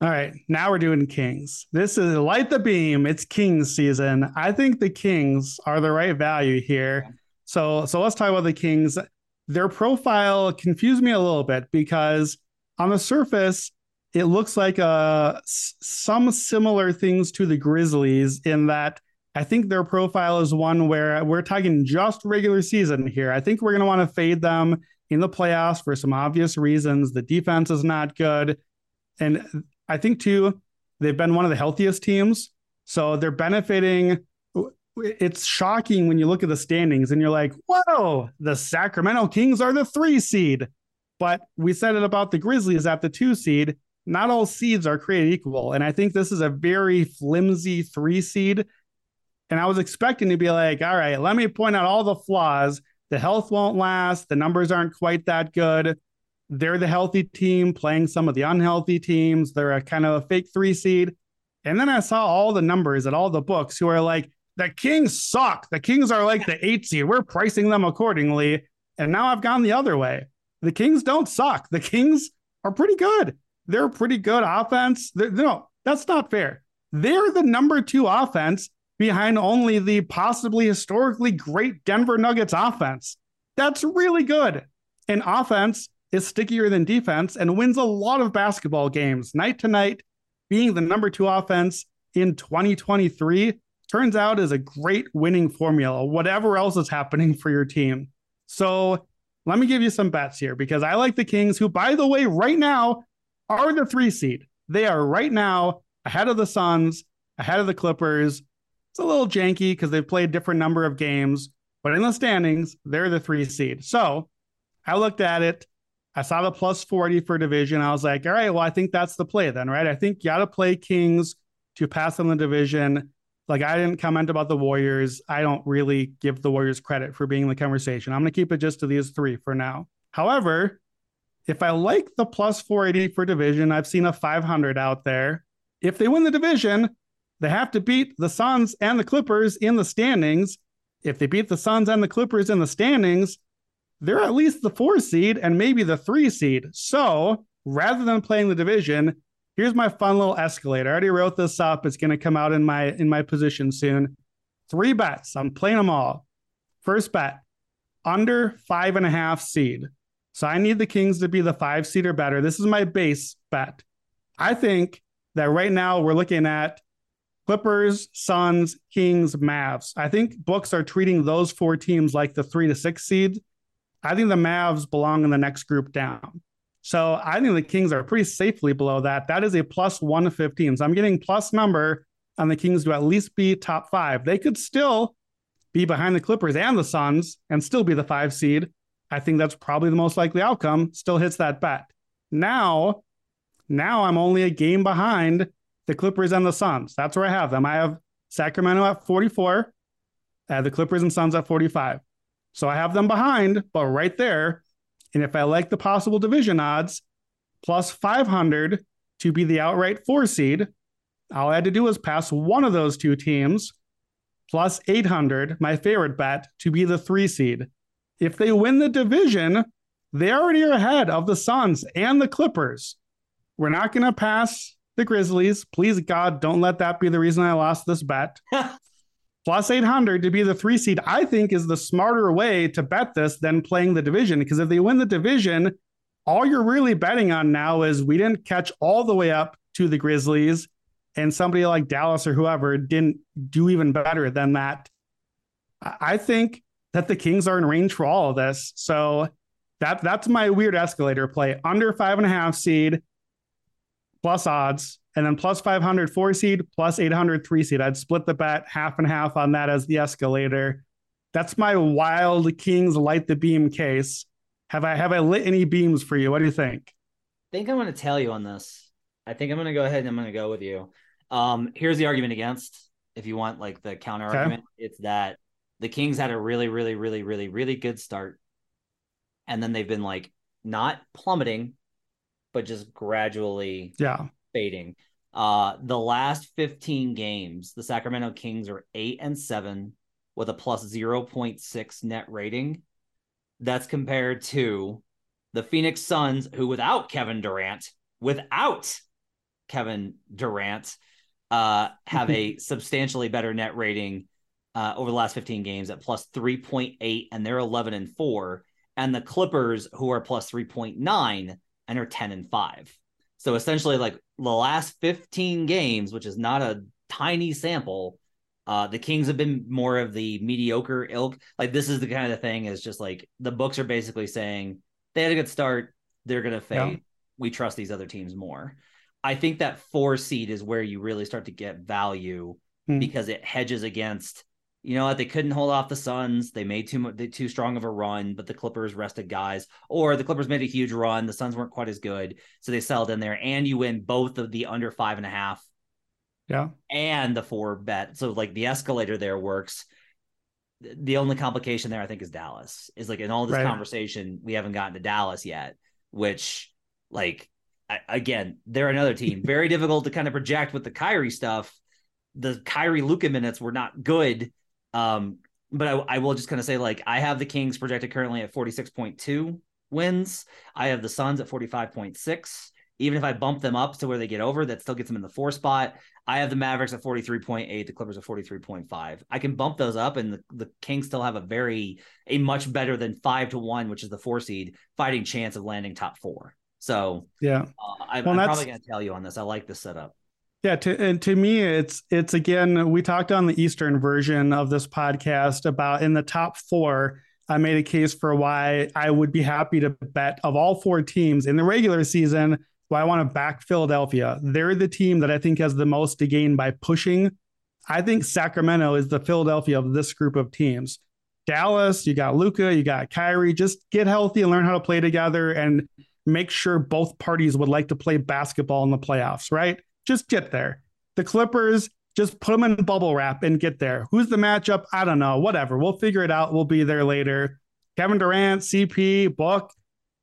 E: All right, now we're doing Kings. This is light the beam. It's Kings season. I think the Kings are the right value here. So, so let's talk about the Kings. Their profile confused me a little bit because on the surface, it looks like uh, some similar things to the Grizzlies in that I think their profile is one where we're talking just regular season here. I think we're going to want to fade them in the playoffs for some obvious reasons. The defense is not good. And I think too, they've been one of the healthiest teams. So they're benefiting. It's shocking when you look at the standings and you're like, whoa, the Sacramento Kings are the three seed. But we said it about the Grizzlies at the two seed. Not all seeds are created equal. And I think this is a very flimsy three seed. And I was expecting to be like, all right, let me point out all the flaws. The health won't last. The numbers aren't quite that good they're the healthy team playing some of the unhealthy teams. They're a kind of a fake three seed. And then I saw all the numbers at all the books who are like, the Kings suck. The Kings are like the eight seed. We're pricing them accordingly. And now I've gone the other way. The Kings don't suck. The Kings are pretty good. They're pretty good offense. They're, no, that's not fair. They're the number two offense behind only the possibly historically great Denver Nuggets offense. That's really good. And offense is stickier than defense and wins a lot of basketball games night to night. Being the number two offense in 2023 turns out is a great winning formula, whatever else is happening for your team. So let me give you some bets here because I like the Kings, who, by the way, right now are the three seed. They are right now ahead of the Suns, ahead of the Clippers. It's a little janky because they've played different number of games, but in the standings, they're the three seed. So I looked at it. I saw the plus 40 for division. I was like, all right, well, I think that's the play then, right? I think you got to play Kings to pass on the division. Like, I didn't comment about the Warriors. I don't really give the Warriors credit for being in the conversation. I'm going to keep it just to these three for now. However, If I like the plus 480 for division, I've seen a 500 out there. If they win the division, they have to beat the Suns and the Clippers in the standings. If they beat the Suns and the Clippers in the standings, they're at least the four seed and maybe the three seed. So rather than playing the division, here's my fun little escalator. I already wrote this up. It's going to come out in my in my position soon. Three bets. I'm playing them all. First bet, under five and a half seed. So I need the Kings to be the five seed or better. This is my base bet. I think that right now we're looking at Clippers, Suns, Kings, Mavs. I think books are treating those four teams like the three to six seed. I think the Mavs belong in the next group down. So I think the Kings are pretty safely below that. That is a plus 115. So I'm getting plus number on the Kings to at least be top five. They could still be behind the Clippers and the Suns and still be the five seed. I think that's probably the most likely outcome. Still hits that bet. Now, now I'm only a game behind the Clippers and the Suns. That's where I have them. I have Sacramento at 44, I have the Clippers and Suns at 45. So I have them behind, but right there. And if I like the possible division odds, plus 500 to be the outright four seed, all I had to do was pass one of those two teams, plus 800, my favorite bet, to be the three seed. If they win the division, they already are ahead of the Suns and the Clippers. We're not going to pass the Grizzlies. Please, God, don't let that be the reason I lost this bet. *laughs* Plus 800 to be the three seed, I think, is the smarter way to bet this than playing the division. Because if they win the division, all you're really betting on now is we didn't catch all the way up to the Grizzlies, and somebody like Dallas or whoever didn't do even better than that. I think that the Kings are in range for all of this. So that that's my weird escalator play. Under five and a half seed, plus odds, and then plus 500 four seed, plus 800 three seed. I'd split the bet half and half on that as the escalator. That's my wild Kings light the beam case. Have I have I lit any beams for you? What do you think?
D: I think I'm going to tell you on this. I think I'm going to go ahead and I'm going to go with you. Um, here's the argument against. If you want like the counter
E: Okay.
D: argument, it's that the Kings had a really, really, really, really, really good start, and then they've been like not plummeting, but just gradually
E: Yeah.
D: fading. Uh, the last 15 games, the Sacramento Kings are eight and seven with a plus 0.6 net rating. That's compared to the Phoenix Suns, who without Kevin Durant, without Kevin Durant, uh, have a *laughs* substantially better net rating uh, over the last 15 games at plus 3.8, and they're 11 and 4. And the Clippers, who are plus 3.9 and are 10 and 5. So essentially, like the last 15 games, which is not a tiny sample, uh, the Kings have been more of the mediocre ilk. Like this is the kind of thing is just like the books are basically saying they had a good start, they're gonna fade.
E: Yeah.
D: We trust these other teams more. I think that four seed is where you really start to get value
E: Hmm.
D: because it hedges against. You know what? They couldn't hold off the Suns. They made too much, too strong of a run, but the Clippers rested guys, or the Clippers made a huge run. The Suns weren't quite as good, so they settled in there. And you win both of the under five and a half
E: Yeah.
D: and the four bet. So like the escalator there works. The only complication there, I think, is Dallas. Is like in all this
E: Right.
D: conversation, we haven't gotten to Dallas yet, which like I, again, they're another team. *laughs* Very difficult to kind of project with the Kyrie stuff. The Kyrie Luka minutes were not good. Um, but I, I will just kind of say, like, I have the Kings projected currently at 46.2 wins. I have the Suns at 45.6. Even if I bump them up to where they get over, that still gets them in the four spot. I have the Mavericks at 43.8, the Clippers at 43.5. I can bump those up, and the, the Kings still have a very, a much better than five to one, which is the four seed, fighting chance of landing top four. So
E: Yeah.
D: uh, I,
E: Well,
D: I'm probably going to tell you on this. I like this setup.
E: Yeah, to and to me, it's it's again. We talked on the Eastern version of this podcast about in the top four. I made a case for why I would be happy to bet of all four teams in the regular season. Why I want to back Philadelphia. They're the team that I think has the most to gain by pushing. I think Sacramento is the Philadelphia of this group of teams. Dallas, you got Luka, you got Kyrie. Just get healthy and learn how to play together and make sure both parties would like to play basketball in the playoffs, right? Just get there. The Clippers, just put them in bubble wrap and get there. Who's the matchup? I don't know. Whatever. We'll figure it out. We'll be there later. Kevin Durant, CP, Book,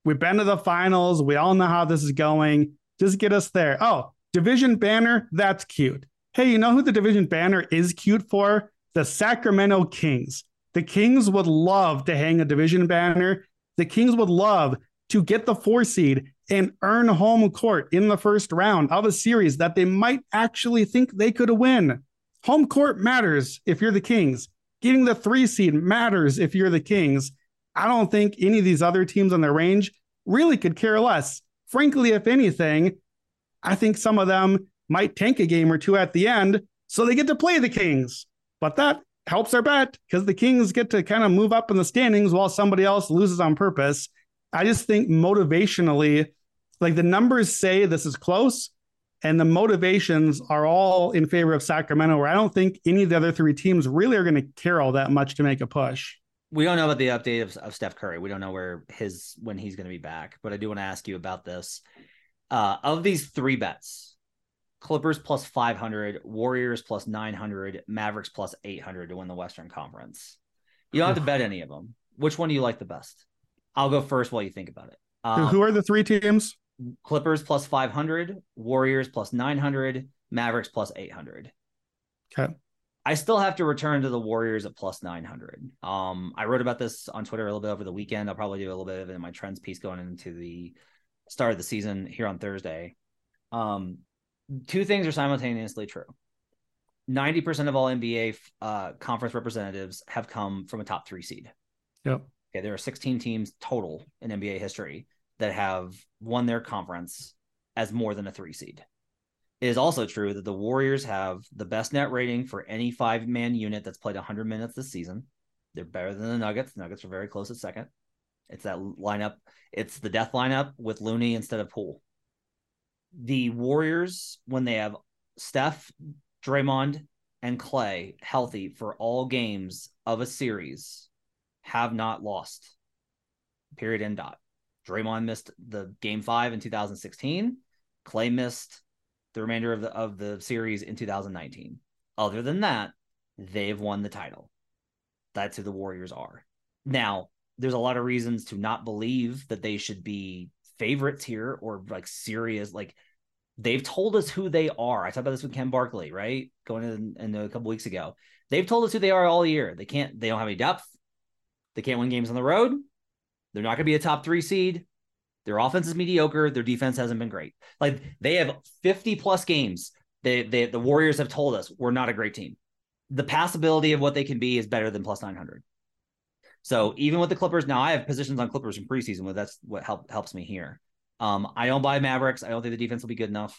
E: We've been to the finals. We all know how this is going. Just get us there. Oh, division banner. That's cute. Hey, you know who the division banner is cute for? The Sacramento Kings. The Kings would love to hang a division banner. The Kings would love to get the four seed and earn home court in the first round of a series that they might actually think they could win. Home court matters if you're the Kings. Getting the three seed matters if you're the Kings. I don't think any of these other teams on their range really could care less. Frankly, if anything, I think some of them might tank a game or two at the end so they get to play the Kings. But that helps our bet because the Kings get to kind of move up in the standings while somebody else loses on purpose. I just think motivationally, like the numbers say this is close, and the motivations are all in favor of Sacramento, where I don't think any of the other three teams really are going to care all that much to make a push.
D: We don't know about the update of, of Steph Curry. We don't know where his when he's going to be back, but I do want to ask you about this. Uh, of these three bets, Clippers plus 500, Warriors plus 900, Mavericks plus 800 to win the Western Conference. You don't have to bet any of them. Which one do you like the best? I'll go first while you think about it. Um,
E: Who are the three teams?
D: Clippers plus 500, Warriors plus 900, Mavericks plus 800.
E: Okay.
D: I still have to return to the Warriors at plus 900. Um, I wrote about this on Twitter a little bit over the weekend. I'll probably do a little bit of it in my trends piece going into the start of the season here on Thursday. Um, two things are simultaneously true. 90% of all NBA uh, conference representatives have come from a top three seed.
E: Yep.
D: Okay, there are 16 teams total in NBA history that have won their conference as more than a three seed. It is also true that the Warriors have the best net rating for any five man unit that's played 100 minutes this season. They're better than the Nuggets. Nuggets are very close at second. It's that lineup. It's the death lineup with Looney instead of Poole. The Warriors, when they have Steph, Draymond, and Clay healthy for all games of a series, have not lost. Period. End dot. Draymond missed the game five in 2016. Clay missed the remainder of the of the series in 2019. Other than that, they've won the title. That's who the Warriors are. Now, there's a lot of reasons to not believe that they should be favorites here or like serious. Like they've told us who they are. I talked about this with Ken Barkley, right? Going in, in a couple weeks ago. They've told us who they are all year. They can't, they don't have any depth. They can't win games on the road. They're not going to be a top three seed. Their offense is mediocre. Their defense hasn't been great. Like they have 50 plus games. They, they the Warriors have told us we're not a great team. The passability of what they can be is better than plus 900. So even with the Clippers, now I have positions on Clippers in preseason, but that's what help, helps me here. Um, I don't buy Mavericks. I don't think the defense will be good enough.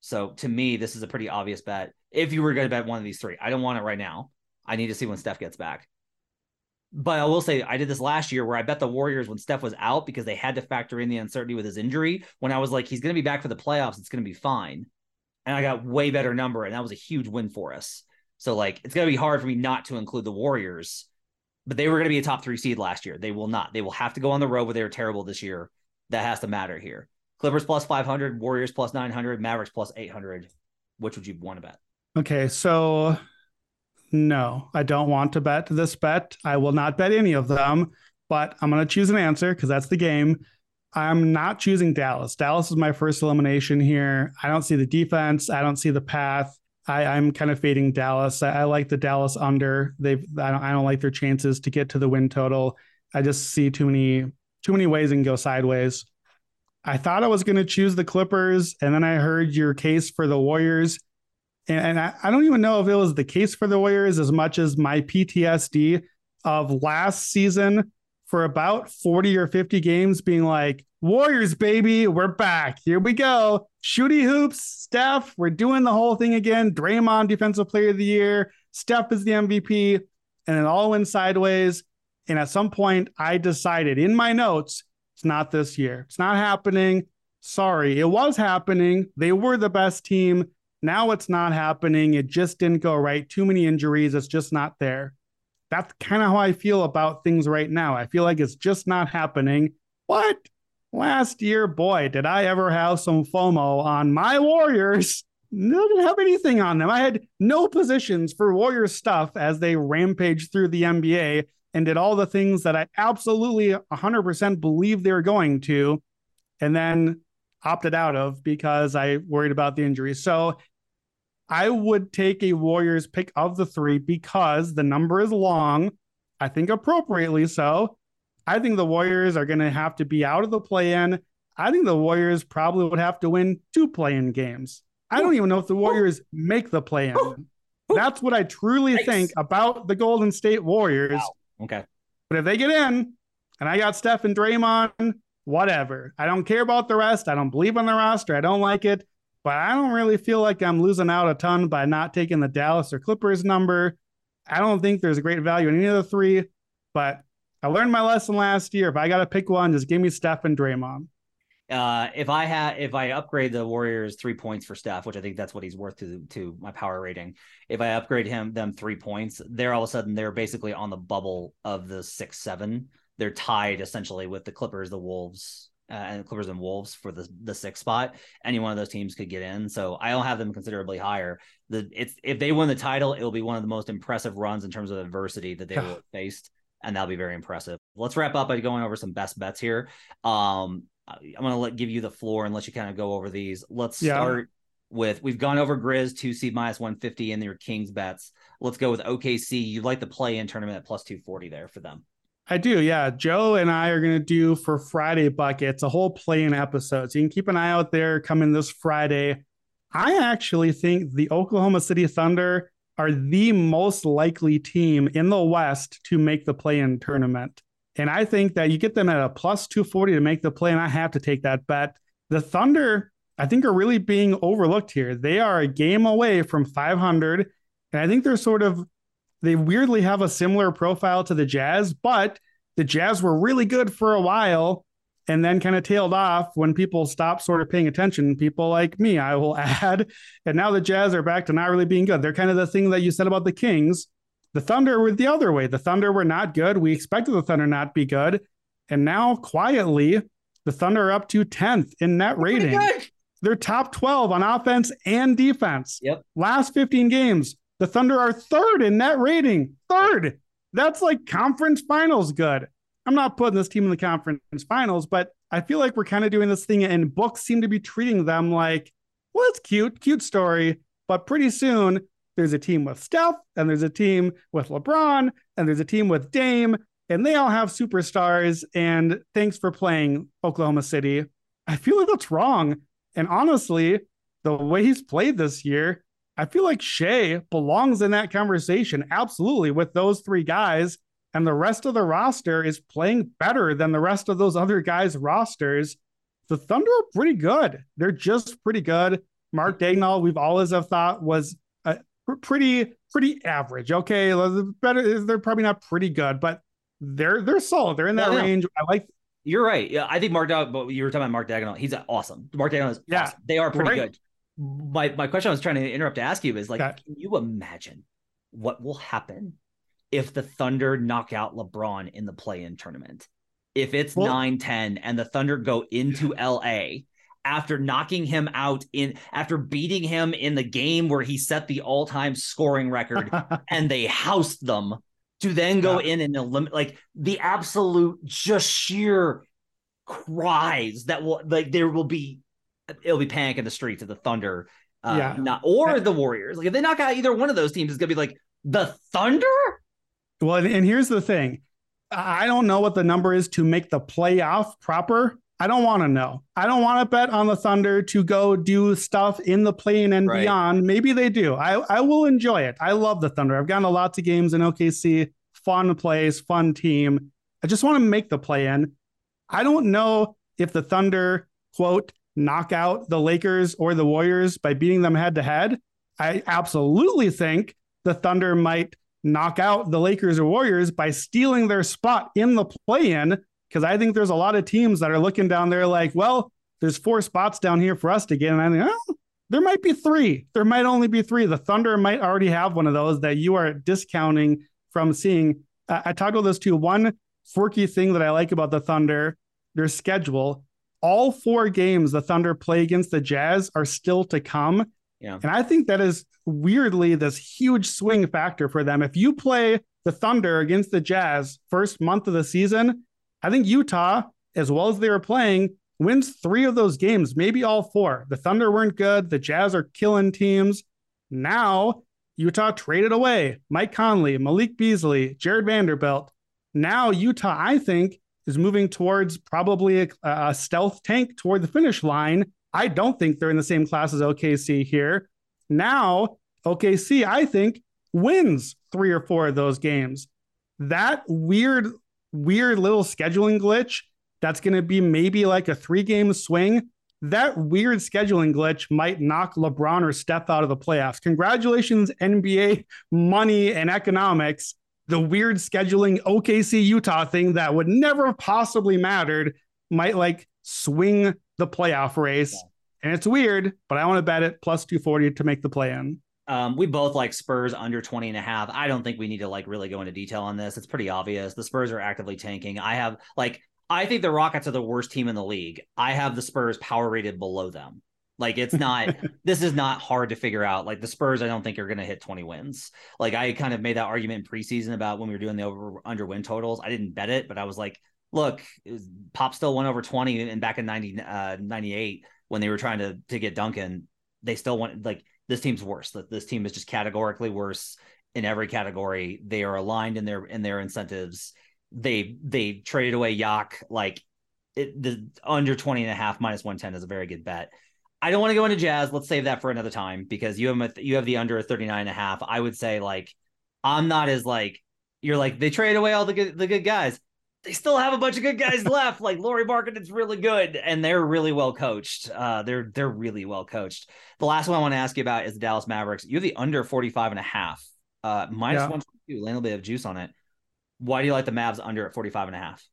D: So to me, this is a pretty obvious bet. If you were going to bet one of these three, I don't want it right now. I need to see when Steph gets back. But I will say I did this last year where I bet the Warriors when Steph was out because they had to factor in the uncertainty with his injury. When I was like, he's going to be back for the playoffs, it's going to be fine. And I got way better number, and that was a huge win for us. So like, it's going to be hard for me not to include the Warriors, but they were going to be a top three seed last year. They will not. They will have to go on the road where they were terrible this year. That has to matter here. Clippers plus 500, Warriors plus 900, Mavericks plus 800. Which would you want to bet?
E: Okay, so no, I don't want to bet this bet. I will not bet any of them, but I'm going to choose an answer because that's the game. I'm not choosing Dallas. Dallas is my first elimination here. I don't see the defense. I don't see the path. I, I'm kind of fading Dallas. I, I like the Dallas under. They've. I don't, I don't like their chances to get to the win total. I just see too many too many ways and go sideways. I thought I was going to choose the Clippers, and then I heard your case for the Warriors. And, and I, I don't even know if it was the case for the Warriors as much as my PTSD of last season for about 40 or 50 games being like, Warriors, baby, we're back. Here we go. Shooty hoops, Steph, we're doing the whole thing again. Draymond, defensive player of the year. Steph is the MVP. And it all went sideways. And at some point, I decided in my notes, it's not this year. It's not happening. Sorry, it was happening. They were the best team. Now it's not happening. It just didn't go right. Too many injuries. It's just not there. That's kind of how I feel about things right now. I feel like it's just not happening. What? Last year, boy, did I ever have some FOMO on my Warriors. *laughs* I didn't have anything on them. I had no positions for Warriors stuff as they rampaged through the NBA and did all the things that I absolutely 100% believe they were going to, and then opted out of because I worried about the injuries. So I would take a Warriors pick of the three because the number is long. I think appropriately so. I think the Warriors are going to have to be out of the play in. I think the Warriors probably would have to win two play in games. I don't even know if the Warriors make the play in. That's what I truly think about the Golden State Warriors.
D: Wow. Okay.
E: But if they get in and I got Steph and Draymond, whatever. I don't care about the rest. I don't believe on the roster. I don't like it. But I don't really feel like I'm losing out a ton by not taking the Dallas or Clippers number. I don't think there's a great value in any of the three. But I learned my lesson last year. If I got to pick one, just give me Steph and Draymond.
D: Uh, if I had if I upgrade the Warriors three points for Steph, which I think that's what he's worth to to my power rating, if I upgrade him them three points, they're all of a sudden they're basically on the bubble of the six seven. They're tied essentially with the Clippers, the Wolves, uh, and Clippers and Wolves for the the sixth spot. Any one of those teams could get in, so I don't have them considerably higher. The it's if they win the title, it'll be one of the most impressive runs in terms of adversity that they will have faced, and that'll be very impressive. Let's wrap up by going over some best bets here. Um, I'm gonna let give you the floor and let you kind of go over these. Let's
E: Yeah.
D: start with we've gone over Grizz two seed minus 150 and your Kings bets. Let's go with OKC. You like the play in tournament at plus 240 there for them.
E: I do, yeah. Joe and I are going to do for Friday buckets a whole play-in episode. So you can keep an eye out there coming this Friday. I actually think the Oklahoma City Thunder are the most likely team in the West to make the play-in tournament. And I think that you get them at a plus 240 to make the play, and I have to take that bet. The Thunder, I think, are really being overlooked here. They are a game away from 500. And I think they're sort of they weirdly have a similar profile to the Jazz, but the Jazz were really good for a while and then kind of tailed off when people stopped sort of paying attention. People like me, I will *laughs* add. And now the Jazz are back to not really being good. They're kind of the thing that you said about the Kings. The Thunder were the other way. The Thunder were not good. We expected the Thunder not be good. And now quietly, the Thunder are up to 10th in net rating. They're top 12 on offense and defense.
D: Yep.
E: Last 15 games, the Thunder are third in net rating. Third. That's like conference finals good. I'm not putting this team in the conference finals, but I feel like we're kind of doing this thing, and books seem to be treating them like, well, it's cute, cute story. But pretty soon, there's a team with Steph, and there's a team with LeBron, and there's a team with Dame, and they all have superstars. And thanks for playing Oklahoma City. I feel like that's wrong. And honestly, the way he's played this year, I feel like Shai belongs in that conversation absolutely with those three guys. And the rest of the roster is playing better than the rest of those other guys' rosters. The Thunder are pretty good. They're just pretty good. Mark Daigneault, we've always have thought was a pretty pretty average. Okay, they're better. They're probably not pretty good, but they're they're solid. They're in that
D: Yeah,
E: range. I like.
D: You're right. Yeah, I think Mark but you were talking about Mark Daigneault. He's awesome. Mark Daigneault is
E: Yeah.
D: awesome. They are pretty
E: Great.
D: good. My my question I was trying to interrupt to ask you is like,
E: Okay.
D: can you imagine what will happen if the Thunder knock out LeBron in the play-in tournament? If it's
E: Well-
D: 9-10 and the Thunder go into LA after knocking him out in after beating him in the game where he set the all-time scoring record *laughs* and they housed them to then go in and eliminate like the absolute just sheer cries that will like there will be it'll be panic in the streets of the thunder uh
E: Yeah.
D: not or the warriors like if they knock out either one of those teams it's gonna be like the thunder
E: Well, and, here's the thing. I don't know what the number is to make the playoff proper. I don't want to know. I don't want to bet on the Thunder to go do stuff in the plane and
D: Right.
E: beyond. Maybe they do. I, I will enjoy it. I love the Thunder. I've gone to lots of games in OKC. Fun place, fun team. I just want to make the play in. I don't know if the Thunder, quote, knock out the Lakers or the Warriors by beating them head to head. I absolutely think the Thunder might knock out the Lakers or Warriors by stealing their spot in the play in. Because I think there's a lot of teams that are looking down there like, well, there's four spots down here for us to get. And I think, oh, there might be three. There might only be three. The Thunder might already have one of those that you are discounting from seeing. I, I about this too. One quirky thing that I like about the Thunder, their schedule. All four games the Thunder play against the Jazz are still to come.
D: Yeah.
E: And I think that is weirdly this huge swing factor for them. If you play the Thunder against the Jazz, first month of the season, I think Utah, as well as they were playing, wins three of those games, maybe all four. The Thunder weren't good. The Jazz are killing teams. Now, Utah traded away Mike Conley, Malik Beasley, Jarred Vanderbilt. Now, Utah, I think, is moving towards probably a, a stealth tank toward the finish line. I don't think they're in the same class as OKC here. Now, OKC, I think, wins three or four of those games. That weird, weird little scheduling glitch that's going to be maybe like a three game swing. That weird scheduling glitch might knock LeBron or Steph out of the playoffs. Congratulations, NBA money and economics. The weird scheduling OKC Utah thing that would never have possibly mattered might like swing the playoff race. And it's weird, but I want to bet it plus 240 to make the play in.
D: Um, we both like Spurs under 20 and a half. I don't think we need to like really go into detail on this. It's pretty obvious. The Spurs are actively tanking. I have like I think the Rockets are the worst team in the league. I have the Spurs power rated below them. Like it's not *laughs* this is not hard to figure out. Like the Spurs, I don't think are gonna hit 20 wins. Like I kind of made that argument in preseason about when we were doing the over under win totals. I didn't bet it, but I was like, look, Pop still went over 20 and back in 90 uh 98 when they were trying to to get Duncan, they still went like this team's worse. That this team is just categorically worse in every category. They are aligned in their in their incentives. They they traded away Yak like it, the under 20 and a half minus 110 is a very good bet. I don't want to go into jazz. Let's save that for another time because you have you have the under 39 and a half. I would say like I'm not as like you're like they trade away all the good the good guys they still have a bunch of good guys *laughs* left. Like Lauri Markkanen's really good, and they're really well coached. Uh, they're they're really well coached. The last one I want to ask you about is the Dallas Mavericks. You have the under 45 and a half, uh, minus yeah. 122, laying a bit of juice on it. Why do you like the Mavs under at 45 and a half?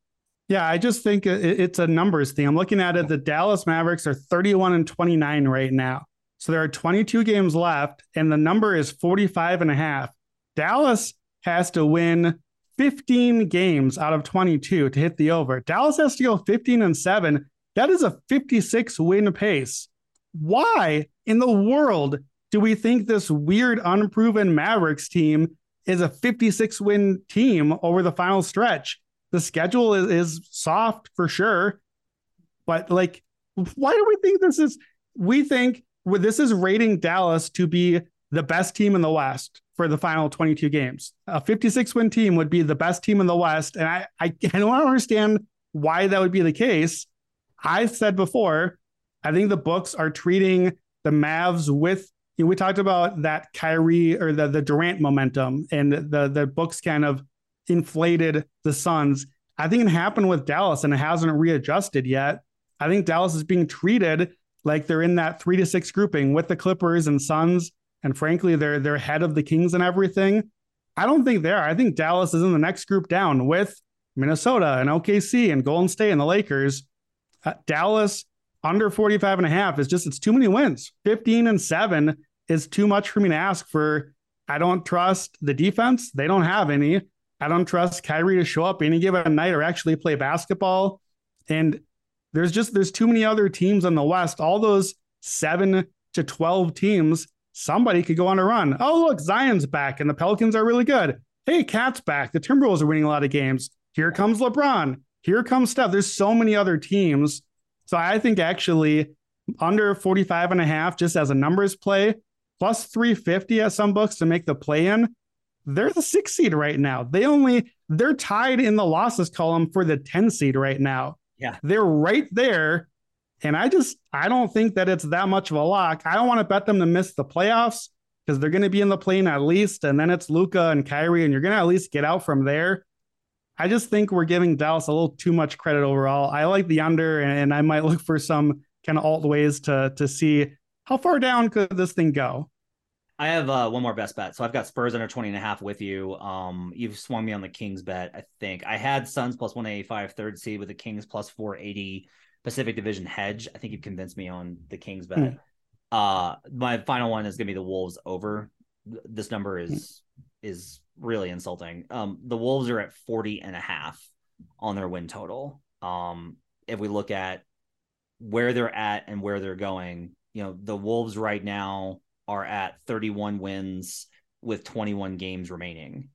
E: Yeah, I just think it's a numbers thing. I'm looking at it. The Dallas Mavericks are 31 and 29 right now. So there are 22 games left, and the number is 45 and a half. Dallas has to win 15 games out of 22 to hit the over. Dallas has to go 15 and 7. That is a 56 win pace. Why in the world do we think this weird, unproven Mavericks team is a 56 win team over the final stretch? The schedule is, is soft for sure. But like, why do we think this is? We think well, this is rating Dallas to be the best team in the West for the final 22 games. A 56 win team would be the best team in the West. And I, I, *laughs* I don't understand why that would be the case. I said before, I think the books are treating the Mavs with, you know, we talked about that Kyrie or the, the Durant momentum and the, the books kind of inflated the Suns. I think it happened with Dallas and it hasn't readjusted yet. I think Dallas is being treated like they're in that three to six grouping with the Clippers and Suns and frankly, they're they're head of the Kings and everything. I don't think they are. I think Dallas is in the next group down with Minnesota and OKC and Golden State and the Lakers. Uh, Dallas under 45 and a half is just it's too many wins. 15 and 7 is too much for me to ask for. I don't trust the defense. They don't have any. I don't trust Kyrie to show up any given night or actually play basketball. And there's just there's too many other teams in the West. All those 7 to 12 teams somebody could go on a run. Oh, look, Zion's back and the Pelicans are really good. Hey, KAT's back. The Timberwolves are winning a lot of games. Here comes LeBron. Here comes Steph. There's so many other teams. So I think actually under 45 and a half, just as a numbers play, plus 350 at some books to make the play in. They're the six seed right now. They only, they're tied in the losses column for the 10 seed right now.
D: Yeah.
E: They're right there and I just I don't think that it's that much of a lock. I don't want to bet them to miss the playoffs because they're going to be in the plane at least, and then it's Luka and Kyrie, and you're going to at least get out from there. I just think we're giving Dallas a little too much credit overall. I like the under, and I might look for some kind of alt ways to to see how far down could this thing go.
D: I have uh, one more best bet. So I've got Spurs under 20 and a half with you. Um, you've swung me on the Kings bet, I think. I had Suns plus 185 third seed with the Kings plus 480. Pacific Division hedge. I think you've convinced me on the Kings bet. Mm. Uh, my final one is going to be the Wolves over. This number is mm. is really insulting. Um, the Wolves are at 40 and a half on their win total. Um, if we look at where they're at and where they're going, you know, the Wolves right now are at 31 wins with 21 games remaining.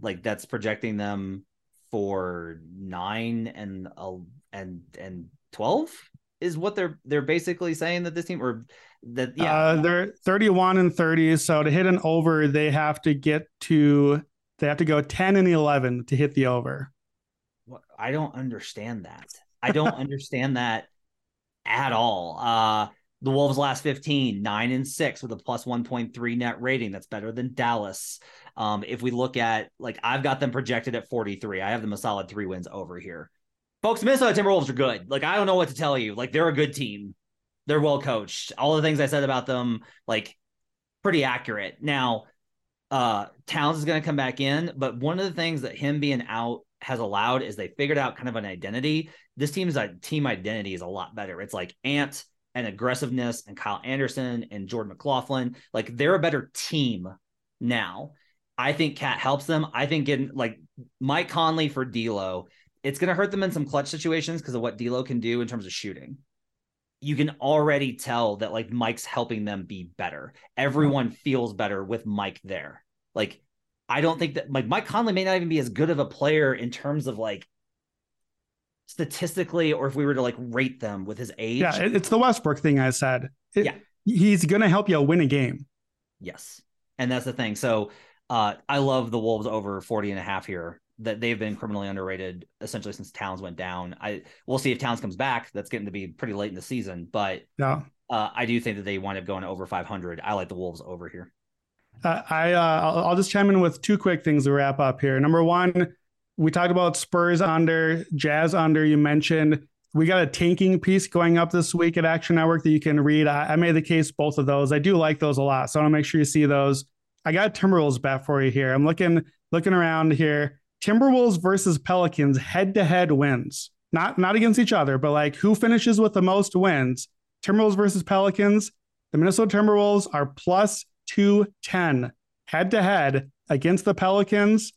D: like that's projecting them for nine and uh, and and twelve is what they're they're basically saying that this team or that yeah
E: Uh, they're 31 and 30. So to hit an over, they have to get to they have to go 10 and 11 to hit the over.
D: I don't understand that. I don't *laughs* understand that at all. Uh the Wolves last 15, 9 and 6 with a plus 1.3 net rating. That's better than Dallas. Um, if we look at like I've got them projected at 43. I have them a solid three wins over here. Folks, Minnesota Timberwolves are good. Like, I don't know what to tell you. Like, they're a good team. They're well coached. All the things I said about them, like, pretty accurate. Now, uh Towns is going to come back in, but one of the things that him being out has allowed is they figured out kind of an identity. This team's uh, team identity is a lot better. It's like Ant and aggressiveness and Kyle Anderson and Jordan McLaughlin. Like they're a better team now. I think Cat helps them. I think getting like Mike Conley for D'Lo, it's going to hurt them in some clutch situations because of what D'Lo can do in terms of shooting. You can already tell that like Mike's helping them be better. Everyone feels better with Mike there. Like I don't think that like Mike Conley may not even be as good of a player in terms of like statistically, or if we were to like rate them with his age.
E: Yeah, it's the Westbrook thing I said. It-
D: Yeah.
E: He's going to help you win a game.
D: Yes. And that's the thing. So uh, I love the Wolves over 40 and a half here. That they've been criminally underrated essentially since Towns went down. I we'll see if Towns comes back. That's getting to be pretty late in the season, but
E: Yeah.
D: uh, I do think that they wind up going over 500. I like the Wolves over here.
E: Uh, I uh, I'll, I'll just chime in with two quick things to wrap up here. Number one, we talked about Spurs under, Jazz under. You mentioned we got a tanking piece going up this week at Action Network that you can read. I, I made the case both of those. I do like those a lot, so I want to make sure you see those. I got Timberwolves bet for you here. I'm looking looking around here. Timberwolves versus Pelicans head to head wins. Not not against each other, but like who finishes with the most wins. Timberwolves versus Pelicans. The Minnesota Timberwolves are plus 210 head to head against the Pelicans.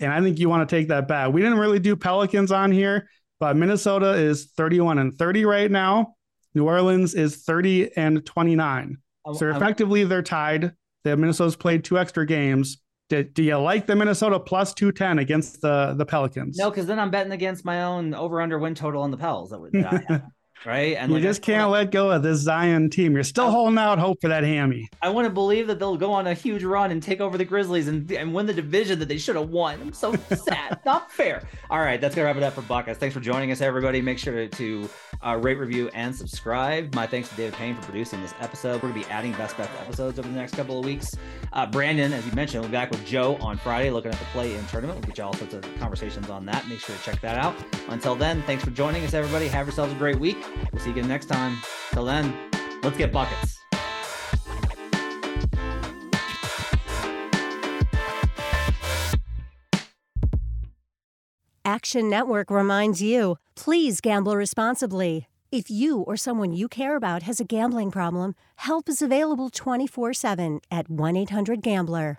E: And I think you want to take that bet. We didn't really do Pelicans on here, but Minnesota is 31 and 30 right now. New Orleans is 30 and 29. So effectively, they're tied. The Minnesota's played two extra games. Do, do you like the Minnesota plus 210 against the, the Pelicans?
D: no, because then I'm betting against my own over under win total on the Pels that, would- that *laughs* I have, right? And
E: you
D: like,
E: just can't let go of this Zion team. You're still
D: I-
E: holding out hope for that hammy.
D: I want to believe that they'll go on a huge run and take over the Grizzlies and, and win the division that they should have won. I'm so sad. *laughs* Not fair. All right, that's gonna wrap it up for Buckets. Thanks for joining us, everybody. Make sure to, to uh, rate, review, and subscribe. My thanks to David Payne for producing this episode. We're gonna be adding best bet episodes over the next couple of weeks. Uh, Brandon, as you mentioned, we'll be back with Joe on Friday, looking at the play-in tournament. We'll get you all sorts of conversations on that. Make sure to check that out. Until then, thanks for joining us, everybody. Have yourselves a great week. We'll see you again next time. Till then, let's get buckets.
F: Action Network reminds you please gamble responsibly. If you or someone you care about has a gambling problem, help is available 24 7 at 1 800 Gambler.